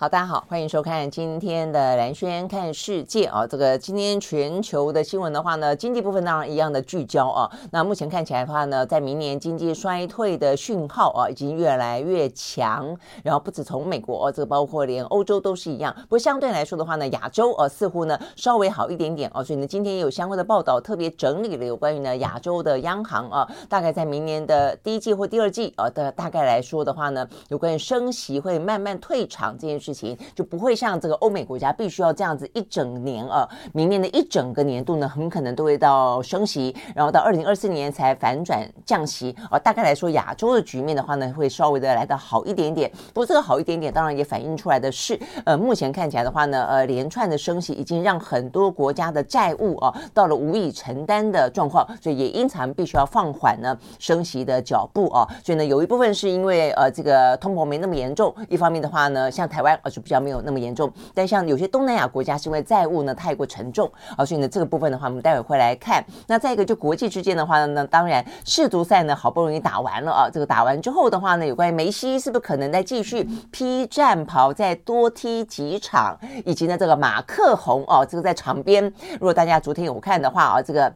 好，大家好，欢迎收看今天的兰轩看世界啊。这个今天全球的新闻的话呢，经济部分当然一样的聚焦啊。那目前看起来的话呢，在明年经济衰退的讯号啊，已经越来越强。然后不止从美国，这个包括连欧洲都是一样。不过相对来说的话呢，亚洲啊似乎呢稍微好一点点啊。所以呢，今天也有相关的报道，特别整理了有关于呢亚洲的央行啊，大概在明年的第一季或第二季啊的大概来说的话呢，有关于升息会慢慢退场这件事。事情就不会像这个欧美国家必须要这样子一整年啊，明年的一整个年度呢，很可能都会到升息，然后到二零二四年才反转降息啊。大概来说，亚洲的局面的话呢，会稍微的来得好一点点。不过这个好一点点，当然也反映出来的是，呃，目前看起来的话呢，呃，连串的升息已经让很多国家的债务啊到了无以承担的状况，所以也因此必须要放缓呢升息的脚步啊。所以呢，有一部分是因为呃这个通膨没那么严重，一方面的话呢，像台湾。而是比较没有那么严重，但像有些东南亚国家是因为债务呢太过沉重啊，所以呢这个部分的话，我们待会会来看。那再一个就国际之间的话呢，当然世足赛呢好不容易打完了啊，这个打完之后的话呢，有关于梅西是不是可能再继续披战袍再多踢几场，以及呢这个马克宏哦，这个在场边，如果大家昨天有看的话啊，这个。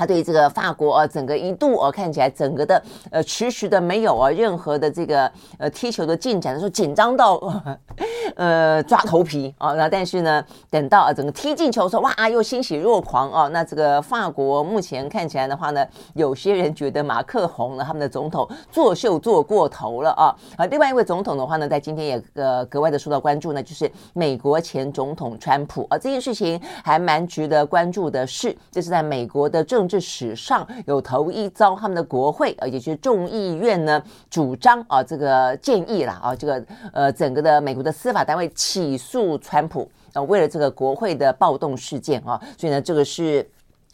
他对这个法国啊，整个一度啊，看起来整个的呃迟迟的没有啊任何的这个呃踢球的进展的时候，紧张到 呃抓头皮啊。那但是呢，等到啊整个踢进球的时候，哇，又欣喜若狂啊。那这个法国目前看起来的话呢，有些人觉得马克宏呢，他们的总统作秀做过头了啊。啊，另外一位总统的话呢，在今天也呃格外的受到关注呢，就是美国前总统川普啊。这件事情还蛮值得关注的是，这是在美国的政。是史上有头一遭，他们的国会啊，也就是众议院呢，主张啊，这个建议啦啊，这个呃，整个的美国的司法单位起诉川普啊，为了这个国会的暴动事件啊，所以呢，这个是。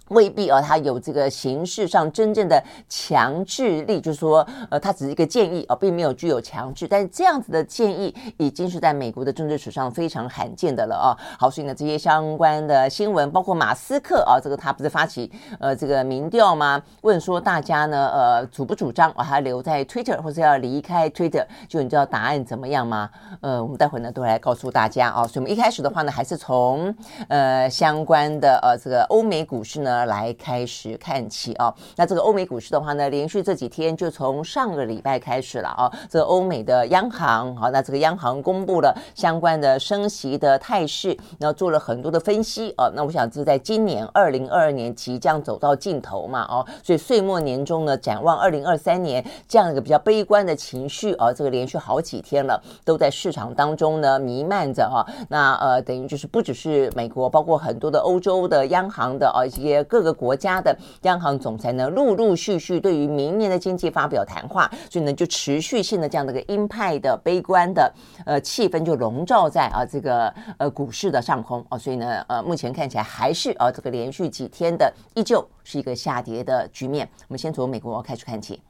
未必啊，他有这个形式上真正的强制力，就是说，呃，他只是一个建议啊，并没有具有强制。但是这样子的建议已经是在美国的政治史上非常罕见的了啊。好，所以呢，这些相关的新闻，包括马斯克啊，这个他不是发起呃这个民调吗？问说大家呢，呃，主不主张啊，他留在 Twitter 或者要离开 Twitter？就你知道答案怎么样吗？呃，我们待会呢都来告诉大家啊。所以我们一开始的话呢，还是从呃相关的呃这个欧美股市呢。来开始看起哦，那这个欧美股市的话呢，连续这几天就从上个礼拜开始了啊，这个欧美的央行好，那这个央行公布了相关的升息的态势，然后做了很多的分析啊，那我想这在今年二零二二年即将走到尽头嘛哦，所以岁末年终呢，展望二零二三年这样一个比较悲观的情绪啊，这个连续好几天了，都在市场当中呢弥漫着哈，那呃等于就是不只是美国，包括很多的欧洲的央行的啊一些。各个国家的央行总裁呢，陆陆续续对于明年的经济发表谈话，所以呢，就持续性的这样的一个鹰派的悲观的呃气氛就笼罩在啊这个呃股市的上空啊，所以呢呃目前看起来还是啊这个连续几天的依旧是一个下跌的局面。我们先从美国开始看起，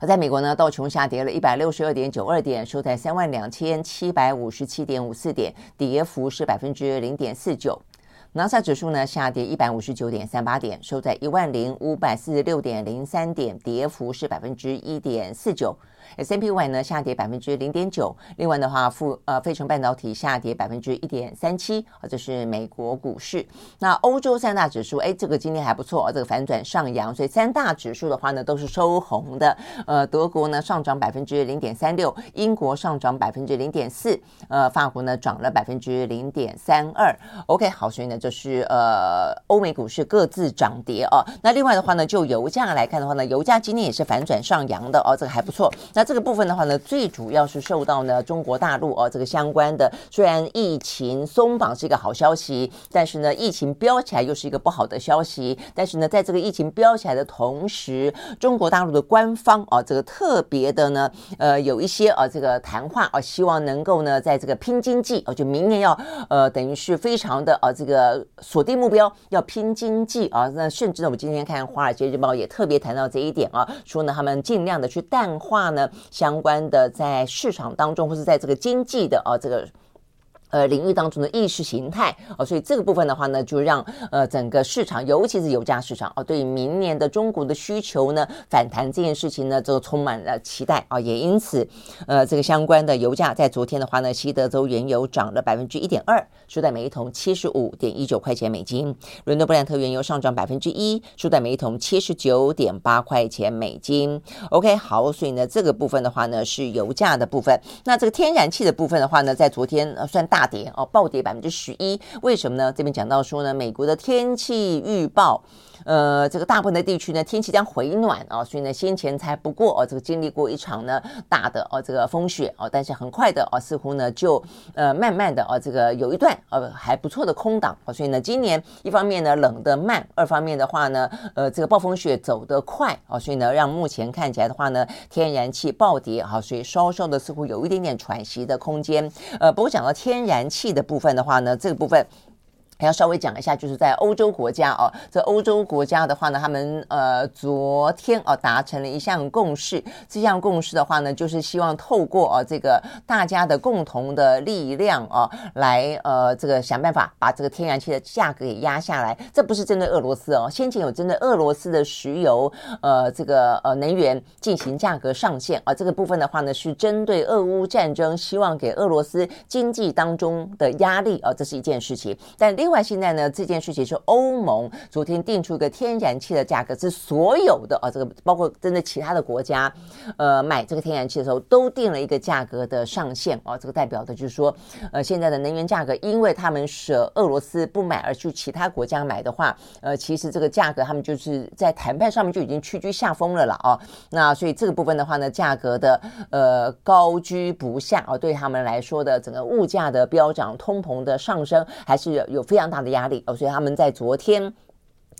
而在美国呢，道琼下跌了一百六十二点九二点，收在三万两千七百五十七点五四点，跌幅是百分之零点四九。纳斯达克指数呢下跌一百五十九点三八点，收在一万零五百四十六点零三点，跌幅是百分之一点四九。S M P Y 呢下跌百分之零点九，另外的话，富呃费城半导体下跌百分之一点三七，啊，这是美国股市。那欧洲三大指数，哎，这个今天还不错，这个反转上扬，所以三大指数的话呢都是收红的。呃，德国呢上涨百分之零点三六，英国上涨百分之零点四，呃，法国呢涨了百分之零点三二。OK，好，所以呢就是呃欧美股市各自涨跌哦。那另外的话呢，就油价来看的话呢，油价今天也是反转上扬的哦，这个还不错。那这个部分的话呢，最主要是受到呢中国大陆哦这个相关的，虽然疫情松绑是一个好消息，但是呢疫情飙起来又是一个不好的消息。但是呢，在这个疫情飙起来的同时，中国大陆的官方啊，这个特别的呢，呃，有一些啊这个谈话啊，希望能够呢，在这个拼经济啊，就明年要呃，等于是非常的啊，这个锁定目标要拼经济啊。那甚至呢，我们今天看《华尔街日报》也特别谈到这一点啊，说呢，他们尽量的去淡化呢相关的在市场当中或是在这个经济的啊这个。呃，领域当中的意识形态哦，所以这个部分的话呢，就让呃整个市场，尤其是油价市场哦，对于明年的中国的需求呢反弹这件事情呢，就充满了期待啊，也因此，呃，这个相关的油价在昨天的话呢，西德州原油涨了百分之一点二，收在每一桶七十五点一九块钱美金；伦敦布兰特原油上涨百分之一，收在每一桶七十九点八块钱美金。OK，好，所以呢，这个部分的话呢是油价的部分，那这个天然气的部分的话呢，在昨天呃算大。跌哦，暴跌百分之十一，为什么呢？这边讲到说呢，美国的天气预报。呃，这个大部分的地区呢，天气将回暖啊，所以呢，先前才不过哦，这个经历过一场呢大的哦这个风雪哦，但是很快的哦，似乎呢就呃慢慢的哦，这个有一段呃还不错的空档哦，所以呢，今年一方面呢冷得慢，二方面的话呢，呃，这个暴风雪走得快哦，所以呢，让目前看起来的话呢，天然气暴跌哈，所以稍稍的似乎有一点点喘息的空间。呃，不过讲到天然气的部分的话呢，这个部分。还要稍微讲一下，就是在欧洲国家哦，这欧洲国家的话呢，他们呃昨天哦达成了一项共识，这项共识的话呢，就是希望透过哦这个大家的共同的力量哦，来呃这个想办法把这个天然气的价格给压下来。这不是针对俄罗斯哦，先前有针对俄罗斯的石油呃这个呃能源进行价格上限啊，这个部分的话呢是针对俄乌战争，希望给俄罗斯经济当中的压力啊，这是一件事情，但另。另外，现在呢，这件事情是欧盟昨天定出一个天然气的价格，是所有的啊，这个包括针对其他的国家，呃，买这个天然气的时候都定了一个价格的上限啊。这个代表的就是说，呃，现在的能源价格，因为他们舍俄罗斯不买而去其他国家买的话，呃，其实这个价格他们就是在谈判上面就已经屈居下风了了啊。那所以这个部分的话呢，价格的呃高居不下啊，对他们来说的整个物价的飙涨、通膨的上升，还是有非。非常大的压力哦，所以他们在昨天。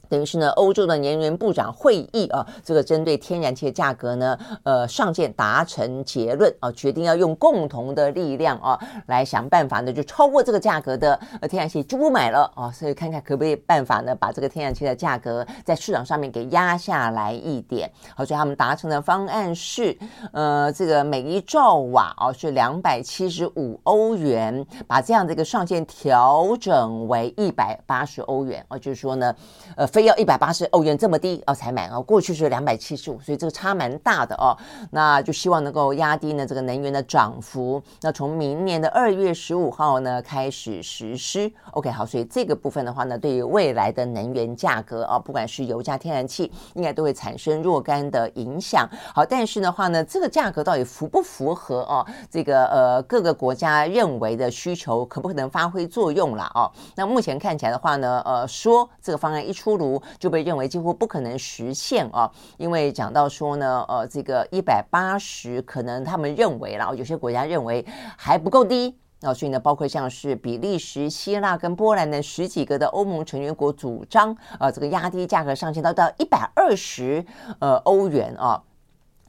等于是呢，欧洲的能源部长会议啊，这个针对天然气的价格呢，呃，上限达成结论啊，决定要用共同的力量啊，来想办法呢，就超过这个价格的呃天然气就不买了啊，所以看看可不可以办法呢，把这个天然气的价格在市场上面给压下来一点。好，所以他们达成的方案是，呃，这个每一兆瓦啊是两百七十五欧元，把这样的一个上限调整为一百八十欧元啊，就是说呢，呃。非要一百八十欧元这么低哦才买啊，过去是两百七十五，所以这个差蛮大的哦。那就希望能够压低呢这个能源的涨幅。那从明年的二月十五号呢开始实施。OK，好，所以这个部分的话呢，对于未来的能源价格啊，不管是油价、天然气，应该都会产生若干的影响。好，但是的话呢，这个价格到底符不符合哦？这个呃各个国家认为的需求，可不可能发挥作用了哦？那目前看起来的话呢，呃，说这个方案一出炉。就被认为几乎不可能实现啊，因为讲到说呢，呃，这个一百八十可能他们认为，然后有些国家认为还不够低啊，所以呢，包括像是比利时、希腊跟波兰的十几个的欧盟成员国主张啊，这个压低价格上限到到一百二十呃欧元啊，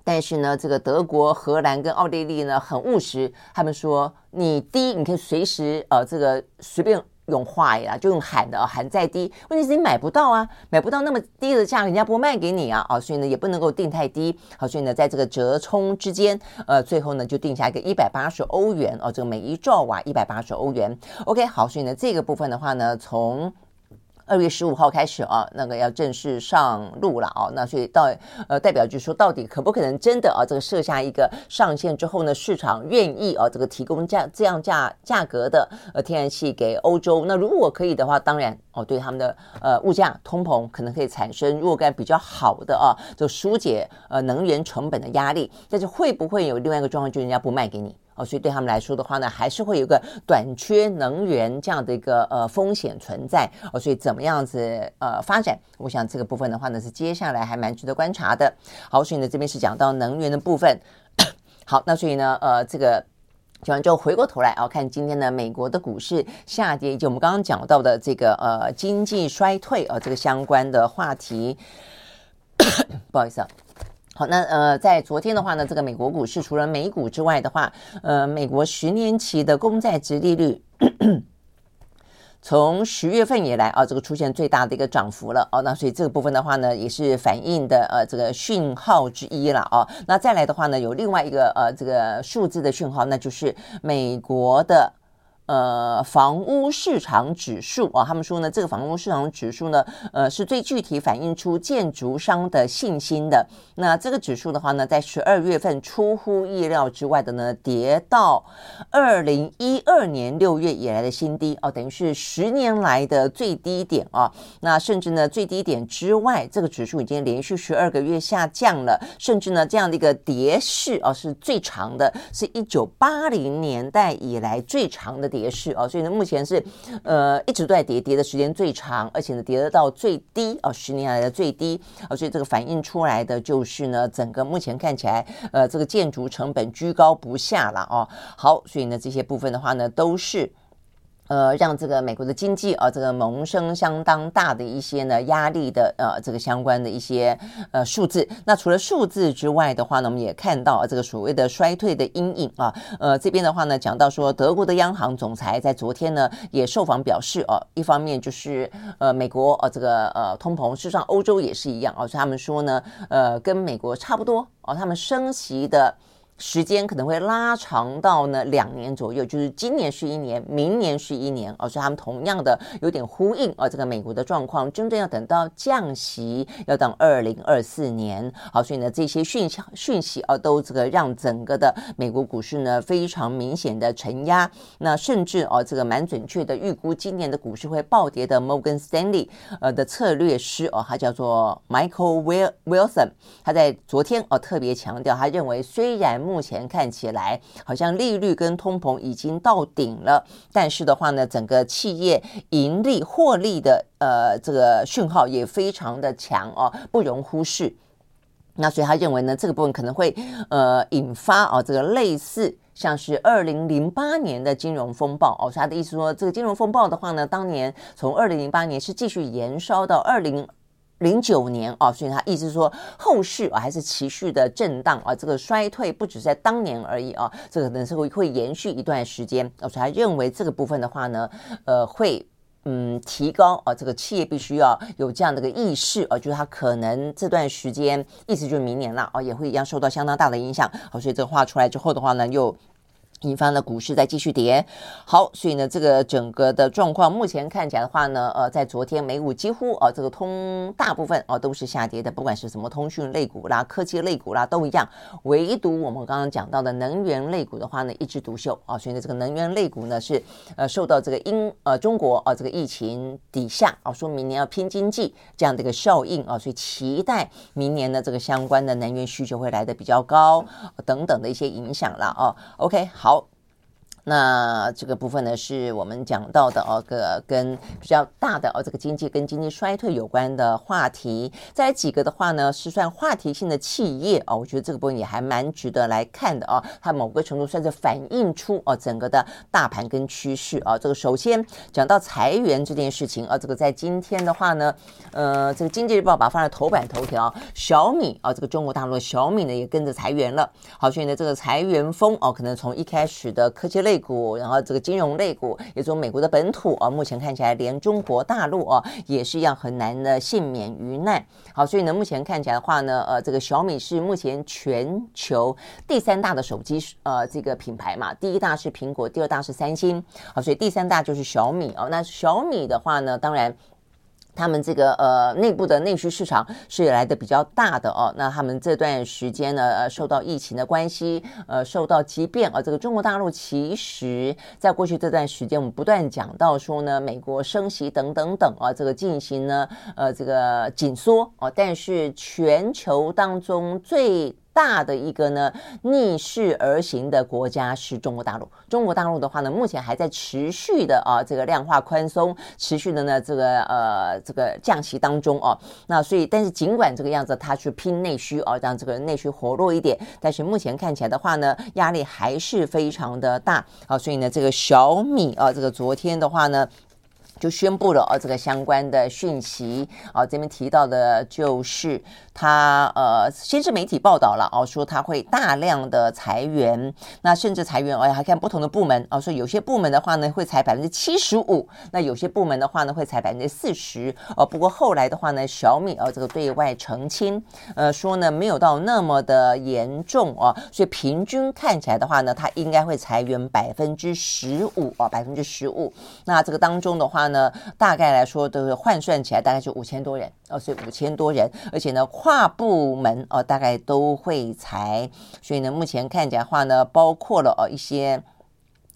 但是呢，这个德国、荷兰跟奥地利呢很务实，他们说你低，你可以随时呃这个随便。用话呀，就用喊的，喊再低，问题是你买不到啊，买不到那么低的价，人家不卖给你啊，啊，所以呢也不能够定太低，好，所以呢在这个折冲之间，呃，最后呢就定下一个一百八十欧元哦，这个每一兆瓦一百八十欧元，OK，好，所以呢这个部分的话呢，从二月十五号开始啊，那个要正式上路了啊，那所以到呃代表就是说，到底可不可能真的啊，这个设下一个上限之后呢，市场愿意啊，这个提供价这样价价格的呃天然气给欧洲？那如果可以的话，当然哦，对他们的呃物价通膨可能可以产生若干比较好的啊，就疏解呃能源成本的压力。但是会不会有另外一个状况，就人家不卖给你？哦，所以对他们来说的话呢，还是会有个短缺能源这样的一个呃风险存在。哦，所以怎么样子呃发展？我想这个部分的话呢，是接下来还蛮值得观察的。好，所以呢这边是讲到能源的部分。好，那所以呢，呃，这个讲完之后回过头来啊，看今天的美国的股市下跌，以及我们刚刚讲到的这个呃经济衰退啊这个相关的话题。不好意思啊。好，那呃，在昨天的话呢，这个美国股市除了美股之外的话，呃，美国十年期的公债殖利率从十月份以来啊，这个出现最大的一个涨幅了哦。那所以这个部分的话呢，也是反映的呃这个讯号之一了哦。那再来的话呢，有另外一个呃这个数字的讯号，那就是美国的。呃，房屋市场指数啊，他们说呢，这个房屋市场指数呢，呃，是最具体反映出建筑商的信心的。那这个指数的话呢，在十二月份出乎意料之外的呢，跌到二零一二年六月以来的新低哦，等于是十年来的最低点啊。那甚至呢，最低点之外，这个指数已经连续十二个月下降了，甚至呢，这样的一个跌势啊，是最长的，是一九八零年代以来最长的跌。势啊，所以呢，目前是呃一直都在跌，跌的时间最长，而且呢，跌得到最低啊，十年来的最低啊，所以这个反映出来的就是呢，整个目前看起来呃，这个建筑成本居高不下了啊。好，所以呢，这些部分的话呢，都是。呃，让这个美国的经济啊，这个萌生相当大的一些呢压力的呃，这个相关的一些呃数字。那除了数字之外的话呢，我们也看到这个所谓的衰退的阴影啊。呃，这边的话呢，讲到说德国的央行总裁在昨天呢也受访表示哦，一方面就是呃美国呃这个呃通膨，事实上欧洲也是一样啊，所以他们说呢，呃跟美国差不多哦，他们升息的。时间可能会拉长到呢两年左右，就是今年是一年，明年是一年，哦、所以他们同样的有点呼应、哦，这个美国的状况真正要等到降息，要等二零二四年。好，所以呢这些讯息讯息啊，都这个让整个的美国股市呢非常明显的承压。那甚至哦，这个蛮准确的预估今年的股市会暴跌的 Morgan Stanley 呃的策略师哦，他叫做 Michael Wilson，他在昨天哦特别强调，他认为虽然目前看起来好像利率跟通膨已经到顶了，但是的话呢，整个企业盈利获利的呃这个讯号也非常的强哦，不容忽视。那所以他认为呢，这个部分可能会呃引发哦这个类似像是二零零八年的金融风暴哦，他的意思说，这个金融风暴的话呢，当年从二零零八年是继续延烧到二零。零九年啊，所以他意思是说，后续啊还是持续的震荡啊，这个衰退不只是在当年而已啊，这个可能是会会延续一段时间。所以他认为这个部分的话呢，呃，会嗯提高啊，这个企业必须要有这样的一个意识啊，就是他可能这段时间意思就是明年了啊，也会一样受到相当大的影响。好，所以这个话出来之后的话呢，又。引发了股市在继续跌，好，所以呢，这个整个的状况目前看起来的话呢，呃，在昨天美股几乎啊、这个通大部分啊、都是下跌的，不管是什么通讯类股啦、科技类股啦都一样，唯独我们刚刚讲到的能源类股的话呢，一枝独秀。啊、所以呢，这个能源类股呢是呃受到这个英呃中国啊、这个疫情底下啊、说明年要拼经济这样的一个效应啊、所以期待明年的这个相关的能源需求会来的比较高、等等的一些影响了啊、OK，好。那这个部分呢，是我们讲到的哦，个跟比较大的哦，这个经济跟经济衰退有关的话题。再几个的话呢，是算话题性的企业哦，我觉得这个部分也还蛮值得来看的哦。它某个程度算是反映出哦整个的大盘跟趋势啊。这个首先讲到裁员这件事情啊，这个在今天的话呢，呃，这个经济日报把它放在头版头条，小米啊，这个中国大陆的小米呢也跟着裁员了。好，所以呢，这个裁员风哦，可能从一开始的科技类股，然后这个金融类股，也从美国的本土啊，目前看起来连中国大陆啊也是一样很难的幸免于难。好，所以呢，目前看起来的话呢，呃，这个小米是目前全球第三大的手机呃这个品牌嘛，第一大是苹果，第二大是三星。好，所以第三大就是小米哦。那小米的话呢，当然。他们这个呃内部的内需市场是来的比较大的哦，那他们这段时间呢，呃，受到疫情的关系，呃，受到疾病啊，这个中国大陆其实在过去这段时间，我们不断讲到说呢，美国升息等等等啊，这个进行呢，呃，这个紧缩哦，但是全球当中最大的一个呢逆势而行的国家是中国大陆。中国大陆的话呢，目前还在持续的啊这个量化宽松，持续的呢这个呃这个降息当中哦。那所以，但是尽管这个样子，它去拼内需哦，让这个内需活络一点，但是目前看起来的话呢，压力还是非常的大啊。所以呢，这个小米啊，这个昨天的话呢。就宣布了呃这个相关的讯息啊，这边提到的就是他呃，先是媒体报道了哦，说他会大量的裁员，那甚至裁员，哎，还看不同的部门哦，说有些部门的话呢会裁百分之七十五，那有些部门的话呢会裁百分之四十哦。不过后来的话呢，小米哦这个对外澄清，呃说呢没有到那么的严重哦，所以平均看起来的话呢，他应该会裁员百分之十五哦，百分之十五。那这个当中的话。呢，大概来说都是换算起来大概就五千多人哦，所以五千多人，而且呢跨部门哦大概都会裁，所以呢目前看起来话呢，包括了哦一些。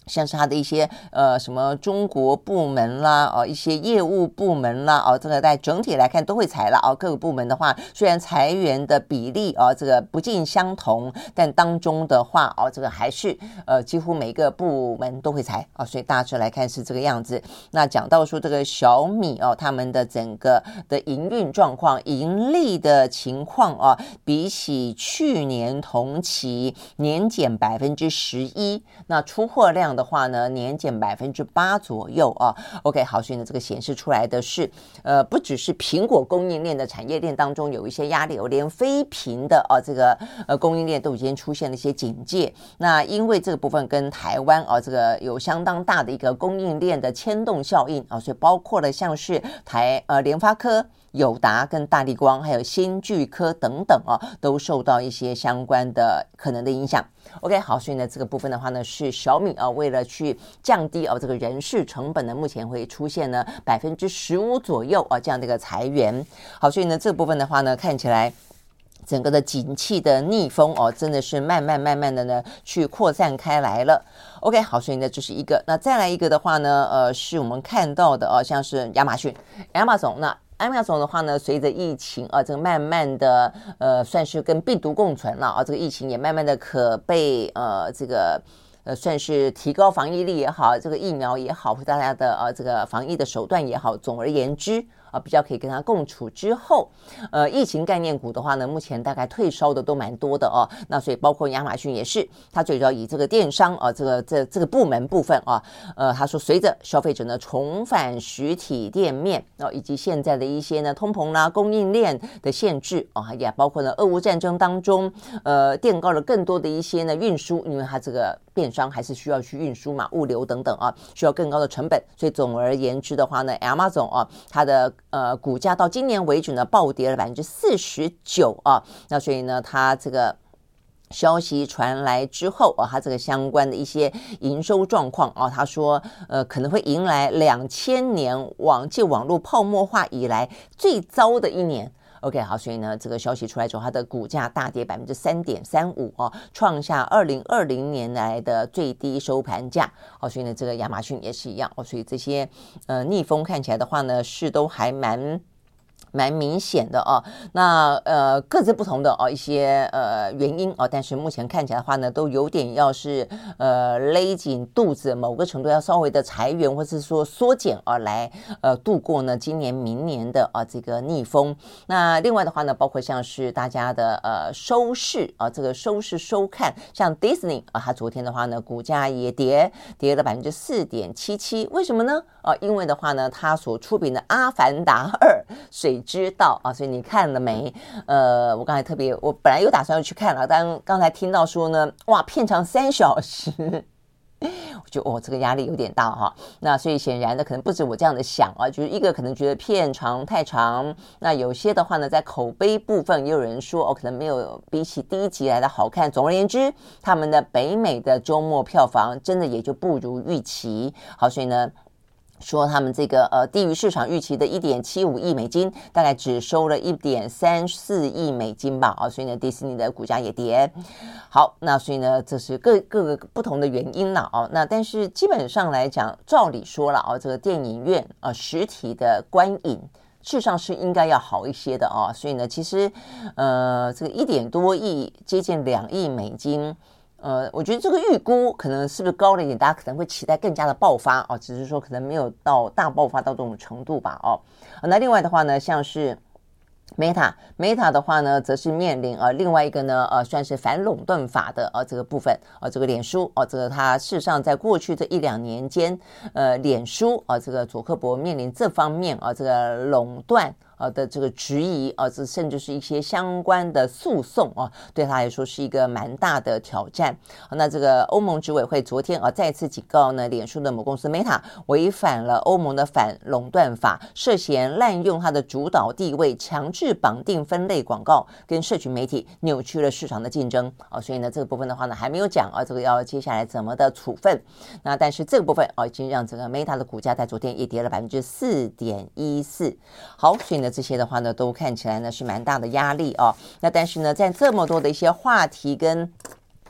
像是他的一些呃什么中国部门啦，哦一些业务部门啦，哦这个在整体来看都会裁了哦。各个部门的话，虽然裁员的比例哦这个不尽相同，但当中的话哦这个还是呃几乎每个部门都会裁啊。所以大致来看是这个样子。那讲到说这个小米哦，他们的整个的营运状况、盈利的情况啊，比起去年同期年减百分之十一，那出货量。的话呢，年减百分之八左右啊。OK，好，所以呢，这个显示出来的是，呃，不只是苹果供应链的产业链当中有一些压力，有连非苹的啊，这个呃供应链都已经出现了一些警戒。那因为这个部分跟台湾啊，这个有相当大的一个供应链的牵动效应啊，所以包括了像是台呃联发科。友达跟大立光，还有新巨科等等啊，都受到一些相关的可能的影响。OK，好，所以呢，这个部分的话呢，是小米啊，为了去降低啊这个人事成本呢，目前会出现呢百分之十五左右啊这样的一个裁员。好，所以呢，这部分的话呢，看起来整个的景气的逆风哦，真的是慢慢慢慢的呢去扩散开来了。OK，好，所以呢，这是一个。那再来一个的话呢，呃，是我们看到的啊，像是亚马逊，Amazon 那。安妙总的话呢，随着疫情啊，这个慢慢的呃，算是跟病毒共存了啊，这个疫情也慢慢的可被呃这个呃算是提高防疫力也好，这个疫苗也好，或大家的呃这个防疫的手段也好，总而言之。啊，比较可以跟它共处之后，呃，疫情概念股的话呢，目前大概退烧的都蛮多的哦。那所以包括亚马逊也是，它最主要以这个电商啊，这个这这个部门部分啊，呃，他说随着消费者呢重返实体店面啊，以及现在的一些呢通膨啦、供应链的限制啊，也包括呢俄乌战争当中，呃，垫高了更多的一些呢运输，因为它这个电商还是需要去运输嘛，物流等等啊，需要更高的成本。所以总而言之的话呢，Amazon 啊，它的呃，股价到今年为止呢，暴跌了百分之四十九啊。那所以呢，它这个消息传来之后啊，它这个相关的一些营收状况啊，他说呃，可能会迎来两千年网际网络泡沫化以来最糟的一年。OK，好，所以呢，这个消息出来之后，它的股价大跌百分之三点三五哦，创下二零二零年来的最低收盘价。哦，所以呢，这个亚马逊也是一样哦，所以这些呃逆风看起来的话呢，是都还蛮。蛮明显的哦，那呃各自不同的哦一些呃原因哦，但是目前看起来的话呢，都有点要是呃勒紧肚子，某个程度要稍微的裁员或是说缩减而来呃度过呢今年明年的啊这个逆风。那另外的话呢，包括像是大家的呃收视啊这个收视收看，像 Disney 啊，它昨天的话呢股价也跌跌了百分之四点七七，为什么呢？啊，因为的话呢，它所出品的《阿凡达二》水。知道啊，所以你看了没？呃，我刚才特别，我本来有打算要去看了，但刚才听到说呢，哇，片长三小时，我觉得哦，这个压力有点大哈。那所以显然的，可能不止我这样的想啊，就是一个可能觉得片长太长，那有些的话呢，在口碑部分也有人说哦，可能没有比起第一集来的好看。总而言之，他们的北美的周末票房真的也就不如预期。好，所以呢。说他们这个呃低于市场预期的一点七五亿美金，大概只收了一点三四亿美金吧啊，所以呢，迪士尼的股价也跌。好，那所以呢，这是各各个不同的原因了啊。那但是基本上来讲，照理说了啊，这个电影院啊实体的观影。事实上是应该要好一些的啊。所以呢，其实呃，这个一点多亿，接近两亿美金。呃，我觉得这个预估可能是不是高了一点？大家可能会期待更加的爆发哦，只是说可能没有到大爆发到这种程度吧哦。那另外的话呢，像是 Meta Meta 的话呢，则是面临呃另外一个呢呃算是反垄断法的呃这个部分呃这个脸书哦，这个它事实上在过去这一两年间呃脸书啊这个佐克伯面临这方面啊这个垄断。呃的这个质疑啊，这甚至是一些相关的诉讼啊，对他来说是一个蛮大的挑战。那这个欧盟执委会昨天啊再次警告呢，脸书的母公司 Meta 违反了欧盟的反垄断法，涉嫌滥用它的主导地位，强制绑定分类广告跟社群媒体，扭曲了市场的竞争啊。所以呢，这个部分的话呢还没有讲啊，这个要接下来怎么的处分。那但是这个部分啊，已经让整个 Meta 的股价在昨天也跌了百分之四点一四。好，所以呢。这些的话呢，都看起来呢是蛮大的压力哦。那但是呢，在这么多的一些话题跟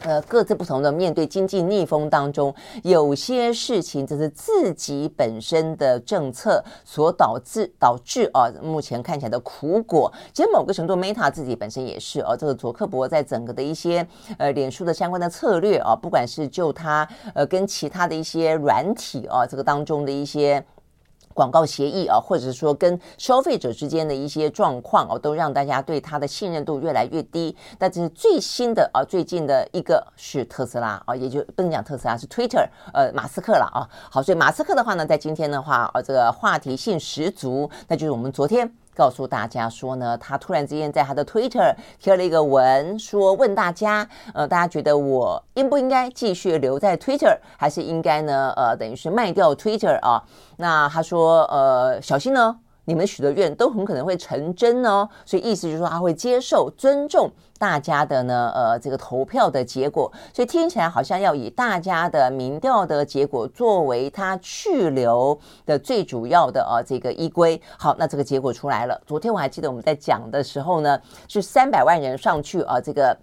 呃各自不同的面对经济逆风当中，有些事情这是自己本身的政策所导致导致啊，目前看起来的苦果。其实某个程度，Meta 自己本身也是哦，这个佐克伯在整个的一些呃脸书的相关的策略啊，不管是就他呃跟其他的一些软体啊，这个当中的一些。广告协议啊，或者说跟消费者之间的一些状况哦，都让大家对它的信任度越来越低。但这是最新的啊，最近的一个是特斯拉啊，也就不能讲特斯拉是 Twitter，呃，马斯克了啊。好，所以马斯克的话呢，在今天的话，呃，这个话题性十足，那就是我们昨天。告诉大家说呢，他突然之间在他的 Twitter 贴了一个文，说问大家，呃，大家觉得我应不应该继续留在 Twitter，还是应该呢，呃，等于是卖掉 Twitter 啊？那他说，呃，小心呢。你们许的愿都很可能会成真哦，所以意思就是说他会接受、尊重大家的呢，呃，这个投票的结果。所以听起来好像要以大家的民调的结果作为他去留的最主要的呃这个依归。好，那这个结果出来了。昨天我还记得我们在讲的时候呢，是三百万人上去啊，这个。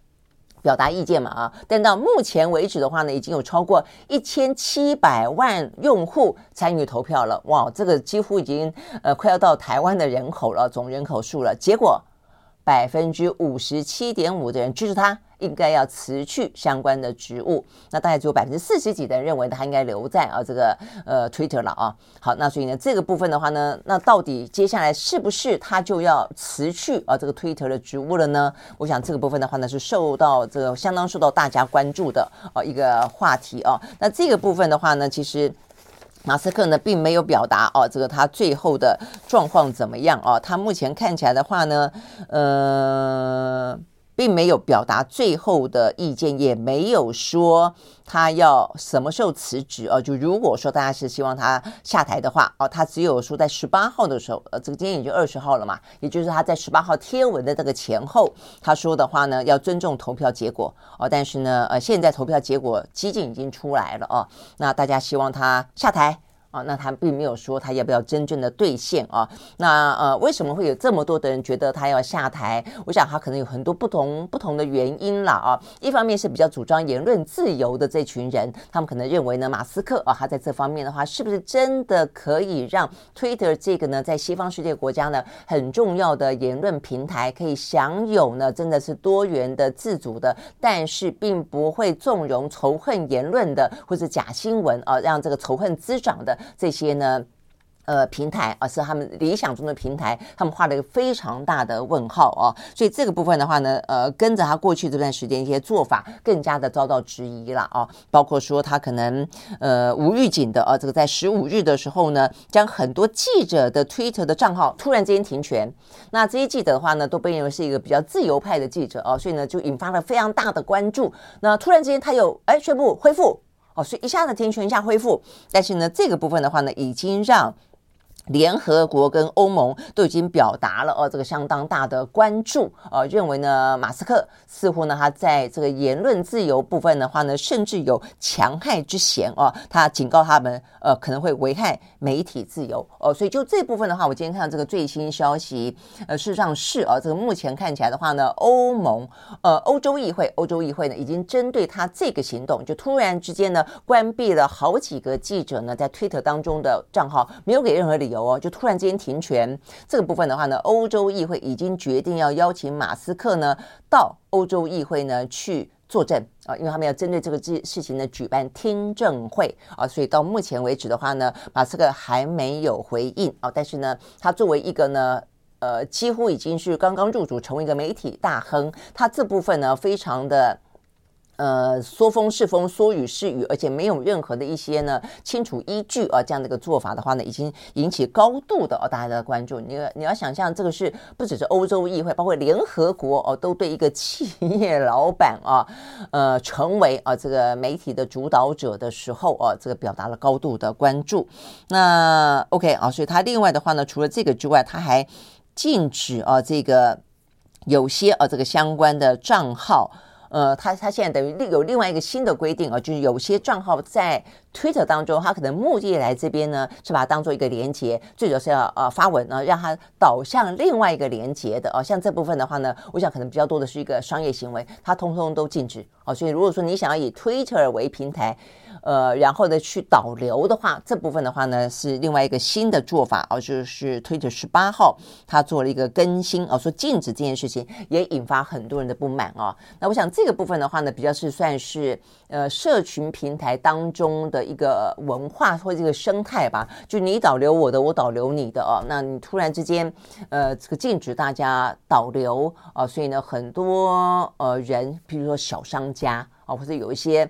表达意见嘛啊，但到目前为止的话呢，已经有超过一千七百万用户参与投票了，哇，这个几乎已经呃快要到台湾的人口了，总人口数了。结果百分之五十七点五的人支持他。应该要辞去相关的职务，那大概只有百分之四十几的人认为他应该留在啊这个呃 Twitter 了啊。好，那所以呢这个部分的话呢，那到底接下来是不是他就要辞去啊这个 Twitter 的职务了呢？我想这个部分的话呢是受到这个相当受到大家关注的啊一个话题啊。那这个部分的话呢，其实马斯克呢并没有表达哦这个他最后的状况怎么样啊？他目前看起来的话呢，呃。并没有表达最后的意见，也没有说他要什么时候辞职哦。就如果说大家是希望他下台的话哦，他只有说在十八号的时候，呃，这个今天已经二十号了嘛，也就是他在十八号贴文的这个前后，他说的话呢，要尊重投票结果哦。但是呢，呃，现在投票结果基金已经出来了哦，那大家希望他下台。啊，那他并没有说他要不要真正的兑现啊？那呃，为什么会有这么多的人觉得他要下台？我想他可能有很多不同不同的原因啦啊。一方面是比较主张言论自由的这群人，他们可能认为呢，马斯克啊，他在这方面的话，是不是真的可以让 Twitter 这个呢，在西方世界国家呢，很重要的言论平台，可以享有呢，真的是多元的、自主的，但是并不会纵容仇恨言论的，或者假新闻啊，让这个仇恨滋长的。这些呢，呃，平台啊，是他们理想中的平台，他们画了一个非常大的问号啊，所以这个部分的话呢，呃，跟着他过去这段时间一些做法，更加的遭到质疑了啊，包括说他可能呃无预警的啊，这个在十五日的时候呢，将很多记者的 Twitter 的账号突然之间停权，那这些记者的话呢，都被认为是一个比较自由派的记者啊，所以呢，就引发了非常大的关注。那突然之间他又哎宣布恢复。哦，所以一下子停全，一下恢复，但是呢，这个部分的话呢，已经让。联合国跟欧盟都已经表达了哦，这个相当大的关注，呃，认为呢，马斯克似乎呢，他在这个言论自由部分的话呢，甚至有强害之嫌哦，他警告他们，呃，可能会危害媒体自由哦，所以就这部分的话，我今天看到这个最新消息，呃，事实上是啊，这个目前看起来的话呢，欧盟，呃，欧洲议会，欧洲议会呢，已经针对他这个行动，就突然之间呢，关闭了好几个记者呢在推特当中的账号，没有给任何理由。哦，就突然之间停权。这个部分的话呢，欧洲议会已经决定要邀请马斯克呢到欧洲议会呢去作证啊，因为他们要针对这个事事情呢举办听证会啊，所以到目前为止的话呢，马斯克还没有回应啊。但是呢，他作为一个呢。呃，几乎已经是刚刚入主，成为一个媒体大亨。他这部分呢，非常的呃，说风是风，说雨是雨，而且没有任何的一些呢清楚依据啊。这样的一个做法的话呢，已经引起高度的哦大家的关注。你你要想象，这个是不只是欧洲议会，包括联合国哦，都对一个企业老板啊，呃，成为啊这个媒体的主导者的时候啊，这个表达了高度的关注。那 OK 啊，所以他另外的话呢，除了这个之外，他还。禁止啊，这个有些啊，这个相关的账号，呃，他他现在等于另有另外一个新的规定啊，就是有些账号在 Twitter 当中，他可能目的来这边呢，是把它当做一个连接，最主要是要呃发文呢，让它导向另外一个连接的啊，像这部分的话呢，我想可能比较多的是一个商业行为，它通通都禁止啊，所以如果说你想要以 Twitter 为平台。呃，然后呢，去导流的话，这部分的话呢，是另外一个新的做法哦，就是推特十八号他做了一个更新哦，说禁止这件事情，也引发很多人的不满哦。那我想这个部分的话呢，比较是算是呃社群平台当中的一个文化或这个生态吧，就你导流我的，我导流你的哦。那你突然之间呃这个禁止大家导流啊，所以呢，很多呃人，比如说小商家啊，或者有一些。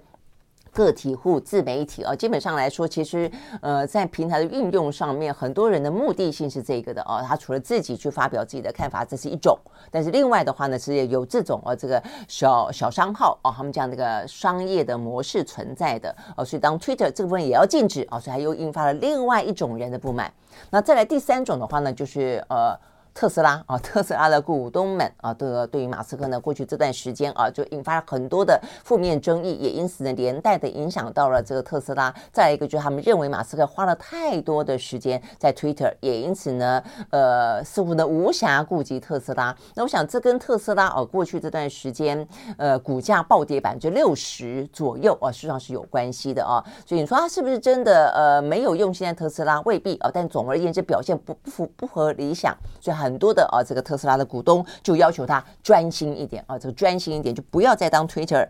个体户、自媒体啊，基本上来说，其实呃，在平台的运用上面，很多人的目的性是这个的啊。他除了自己去发表自己的看法，这是一种；但是另外的话呢，是有这种啊，这个小小商号啊，他们这样的一个商业的模式存在的啊。所以当 Twitter 这部分也要禁止啊，所以他又引发了另外一种人的不满。那再来第三种的话呢，就是呃。特斯拉啊，特斯拉的股东们啊，这个对于马斯克呢，过去这段时间啊，就引发了很多的负面争议，也因此呢，连带的影响到了这个特斯拉。再一个就是他们认为马斯克花了太多的时间在 Twitter，也因此呢，呃，似乎呢无暇顾及特斯拉。那我想这跟特斯拉哦，过去这段时间呃股价暴跌百分之六十左右啊，事实上是有关系的啊。所以你说他是不是真的呃没有用心在特斯拉？未必啊，但总而言之表现不不符不合理想，所以很多的啊，这个特斯拉的股东就要求他专心一点啊，这个专心一点，就不要再当 Twitter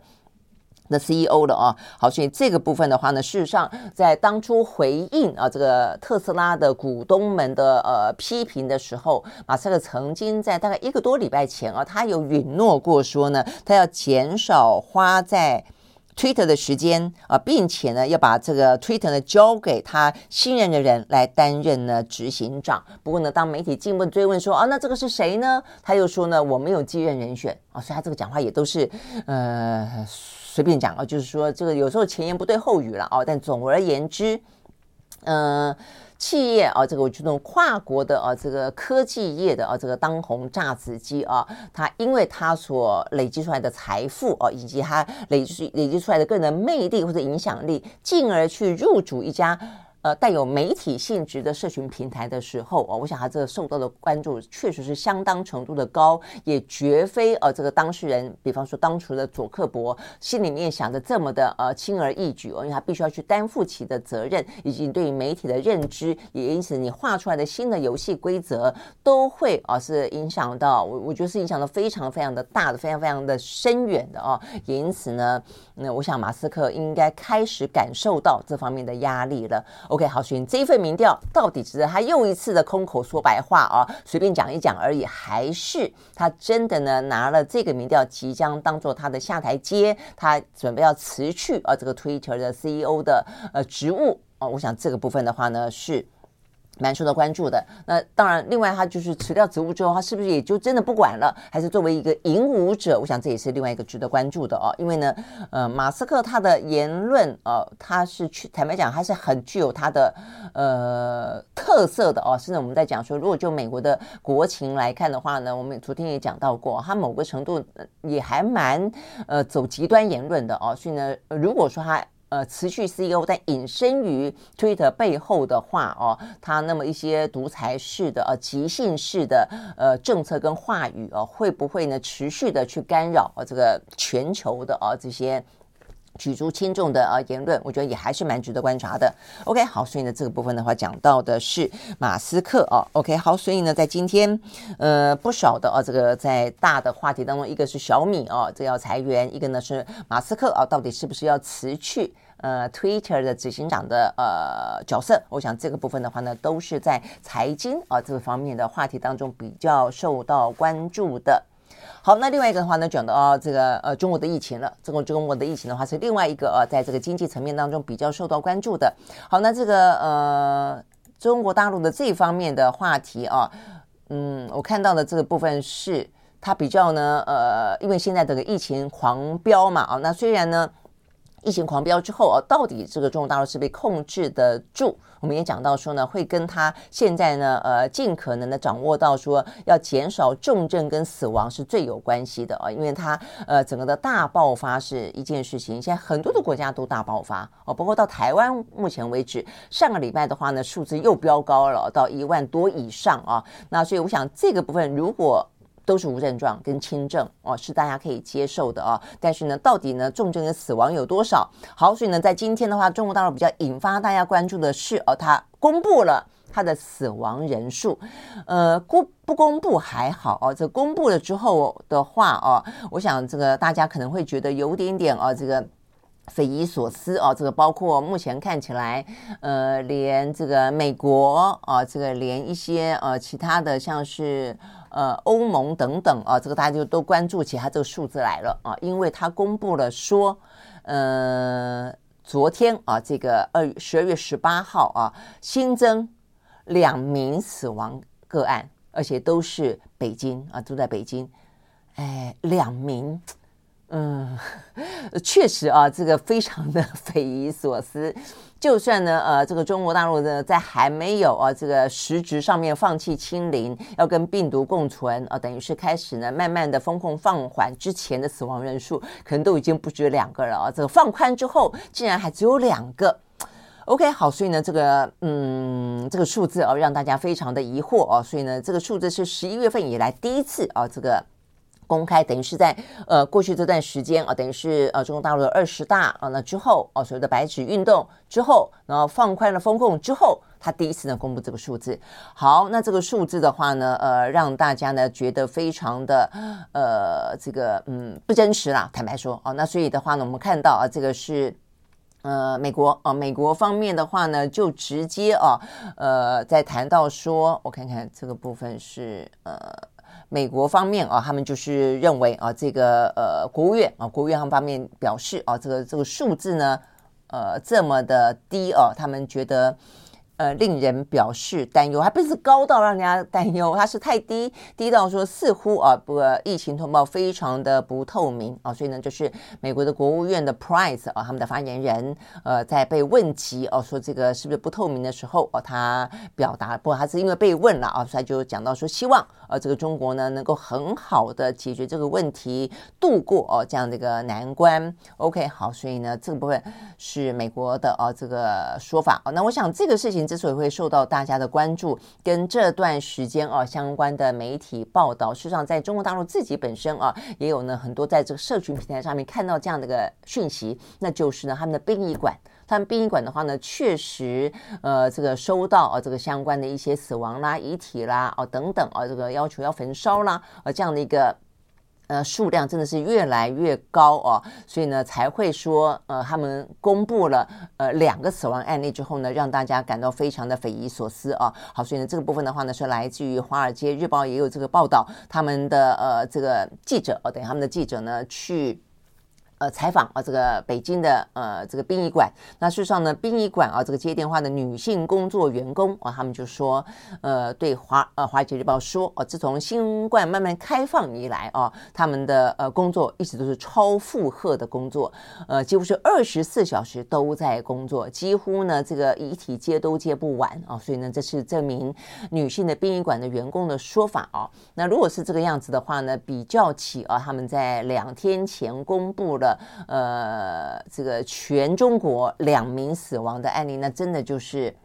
的 CEO 了啊。好，所以这个部分的话呢，事实上在当初回应啊这个特斯拉的股东们的呃批评的时候，马斯克曾经在大概一个多礼拜前啊，他有允诺过说呢，他要减少花在。Twitter 的时间啊，并且呢，要把这个 Twitter 呢交给他信任的人来担任呢执行长。不过呢，当媒体进一步追问说啊，那这个是谁呢？他又说呢，我没有继任人选啊，所以他这个讲话也都是呃随便讲啊，就是说这个有时候前言不对后语了啊。但总而言之，嗯、企业啊，这个我这种跨国的啊，这个科技业的啊，这个当红炸子鸡啊，它因为它所累积出来的财富啊，以及它累积累积出来的个人的魅力或者影响力，进而去入主一家。呃，带有媒体性质的社群平台的时候啊，我想他这个受到的关注确实是相当程度的高，也绝非呃这个当事人，比方说当初的佐克伯心里面想的这么的呃轻而易举哦，因为他必须要去担负起的责任，以及对于媒体的认知，也因此你画出来的新的游戏规则都会啊是影响到我，我觉得是影响到非常非常的大的，非常非常的深远的啊，也因此呢，那我想马斯克应该开始感受到这方面的压力了。OK，好，所以这一份民调到底值得他又一次的空口说白话啊，随便讲一讲而已，还是他真的呢拿了这个民调即将当做他的下台阶，他准备要辞去啊这个 Twitter 的 CEO 的呃职务啊？我想这个部分的话呢是。蛮受到关注的。那当然，另外他就是辞掉职务之后，他是不是也就真的不管了？还是作为一个引武者？我想这也是另外一个值得关注的哦。因为呢，呃，马斯克他的言论，呃，他是去坦白讲，还是很具有他的呃特色的哦。甚至我们在讲说，如果就美国的国情来看的话呢，我们昨天也讲到过，他某个程度也还蛮呃走极端言论的哦。所以呢，如果说他。呃，持续 CEO，在隐身于 Twitter 背后的话哦，他那么一些独裁式的呃即兴式的呃政策跟话语哦，会不会呢持续的去干扰呃这个全球的啊这些举足轻重的呃言论，我觉得也还是蛮值得观察的。OK，好，所以呢这个部分的话讲到的是马斯克哦。OK，好，所以呢在今天呃不少的啊这个在大的话题当中，一个是小米哦这要裁员，一个呢是马斯克啊到底是不是要辞去呃 Twitter 的执行长的呃角色？我想这个部分的话呢都是在财经啊这个方面的话题当中比较受到关注的。好，那另外一个的话呢，讲到，这个呃，中国的疫情了。这个中国的疫情的话，是另外一个呃，在这个经济层面当中比较受到关注的。好，那这个呃，中国大陆的这一方面的话题啊，嗯，我看到的这个部分是它比较呢，呃，因为现在这个疫情狂飙嘛，啊，那虽然呢。疫情狂飙之后啊，到底这个中国大陆是被控制得住？我们也讲到说呢，会跟他现在呢，呃，尽可能的掌握到说要减少重症跟死亡是最有关系的啊，因为它呃整个的大爆发是一件事情，现在很多的国家都大爆发哦，包括到台湾，目前为止上个礼拜的话呢，数字又飙高了，到一万多以上啊，那所以我想这个部分如果。都是无症状跟轻症哦，是大家可以接受的哦。但是呢，到底呢重症跟死亡有多少？好，所以呢，在今天的话，中国大陆比较引发大家关注的是哦，他公布了他的死亡人数。呃，公不公布还好哦，这公布了之后的话哦，我想这个大家可能会觉得有点点哦，这个匪夷所思哦。这个包括目前看起来，呃，连这个美国啊，这个连一些呃其他的像是。呃，欧盟等等啊，这个大家就都关注起他这个数字来了啊，因为他公布了说，呃，昨天啊，这个二十二月十八号啊，新增两名死亡个案，而且都是北京啊，都在北京，哎，两名。嗯，确实啊，这个非常的匪夷所思。就算呢，呃，这个中国大陆呢，在还没有啊这个实质上面放弃清零，要跟病毒共存啊，等于是开始呢，慢慢的风控放缓之前的死亡人数，可能都已经不止两个了啊。这个放宽之后，竟然还只有两个。OK，好，所以呢，这个嗯，这个数字啊，让大家非常的疑惑啊。所以呢，这个数字是十一月份以来第一次啊，这个。公开等于是在呃过去这段时间啊，等于是呃中国大陆的二十大啊，那之后啊，所谓的白纸运动之后，然后放宽了风控之后，他第一次呢公布这个数字。好，那这个数字的话呢，呃，让大家呢觉得非常的呃这个嗯不真实啦，坦白说哦，那所以的话呢，我们看到啊，这个是呃美国啊，美国方面的话呢，就直接啊呃在谈到说，我看看这个部分是呃。美国方面啊，他们就是认为啊，这个呃，国务院啊，国务院他们方面表示啊，这个这个数字呢，呃，这么的低啊，他们觉得。呃，令人表示担忧，还不是高到让人家担忧，它是太低，低到说似乎啊，不，疫情通报非常的不透明啊，所以呢，就是美国的国务院的 Price 啊，他们的发言人呃，在被问及哦、说这个是不是不透明的时候哦、他表达不，他是因为被问了啊，所以就讲到说希望呃，这个中国呢能够很好的解决这个问题，度过哦、这样的一个难关。OK，好，所以呢，这个部分是美国的啊这个说法啊，那我想这个事情。之所以会受到大家的关注，跟这段时间啊相关的媒体报道，事实上在中国大陆自己本身啊，也有呢很多在这个社群平台上面看到这样的一个讯息，那就是呢他们的殡仪馆，他们殡仪馆的话呢，确实呃这个收到啊这个相关的一些死亡啦、遗体啦啊等等啊这个要求要焚烧啦啊这样的一个。呃，数量真的是越来越高哦，所以呢才会说，呃，他们公布了呃两个死亡案例之后呢，让大家感到非常的匪夷所思啊。好，所以呢这个部分的话呢，是来自于《华尔街日报》也有这个报道，他们的呃这个记者哦，等于他们的记者呢去。呃，采访啊，这个北京的呃这个殡仪馆，那事实上呢，殡仪馆啊，这个接电话的女性工作员工啊，他们就说，呃，对华呃华尔街日报说，哦，自从新冠慢慢开放以来啊，他们的呃工作一直都是超负荷的工作，呃，几乎是二十四小时都在工作，几乎呢这个遗体接都接不完啊，所以呢，这是这名女性的殡仪馆的员工的说法啊。那如果是这个样子的话呢，比较起啊，他们在两天前公布了。呃，这个全中国两名死亡的案例，那真的就是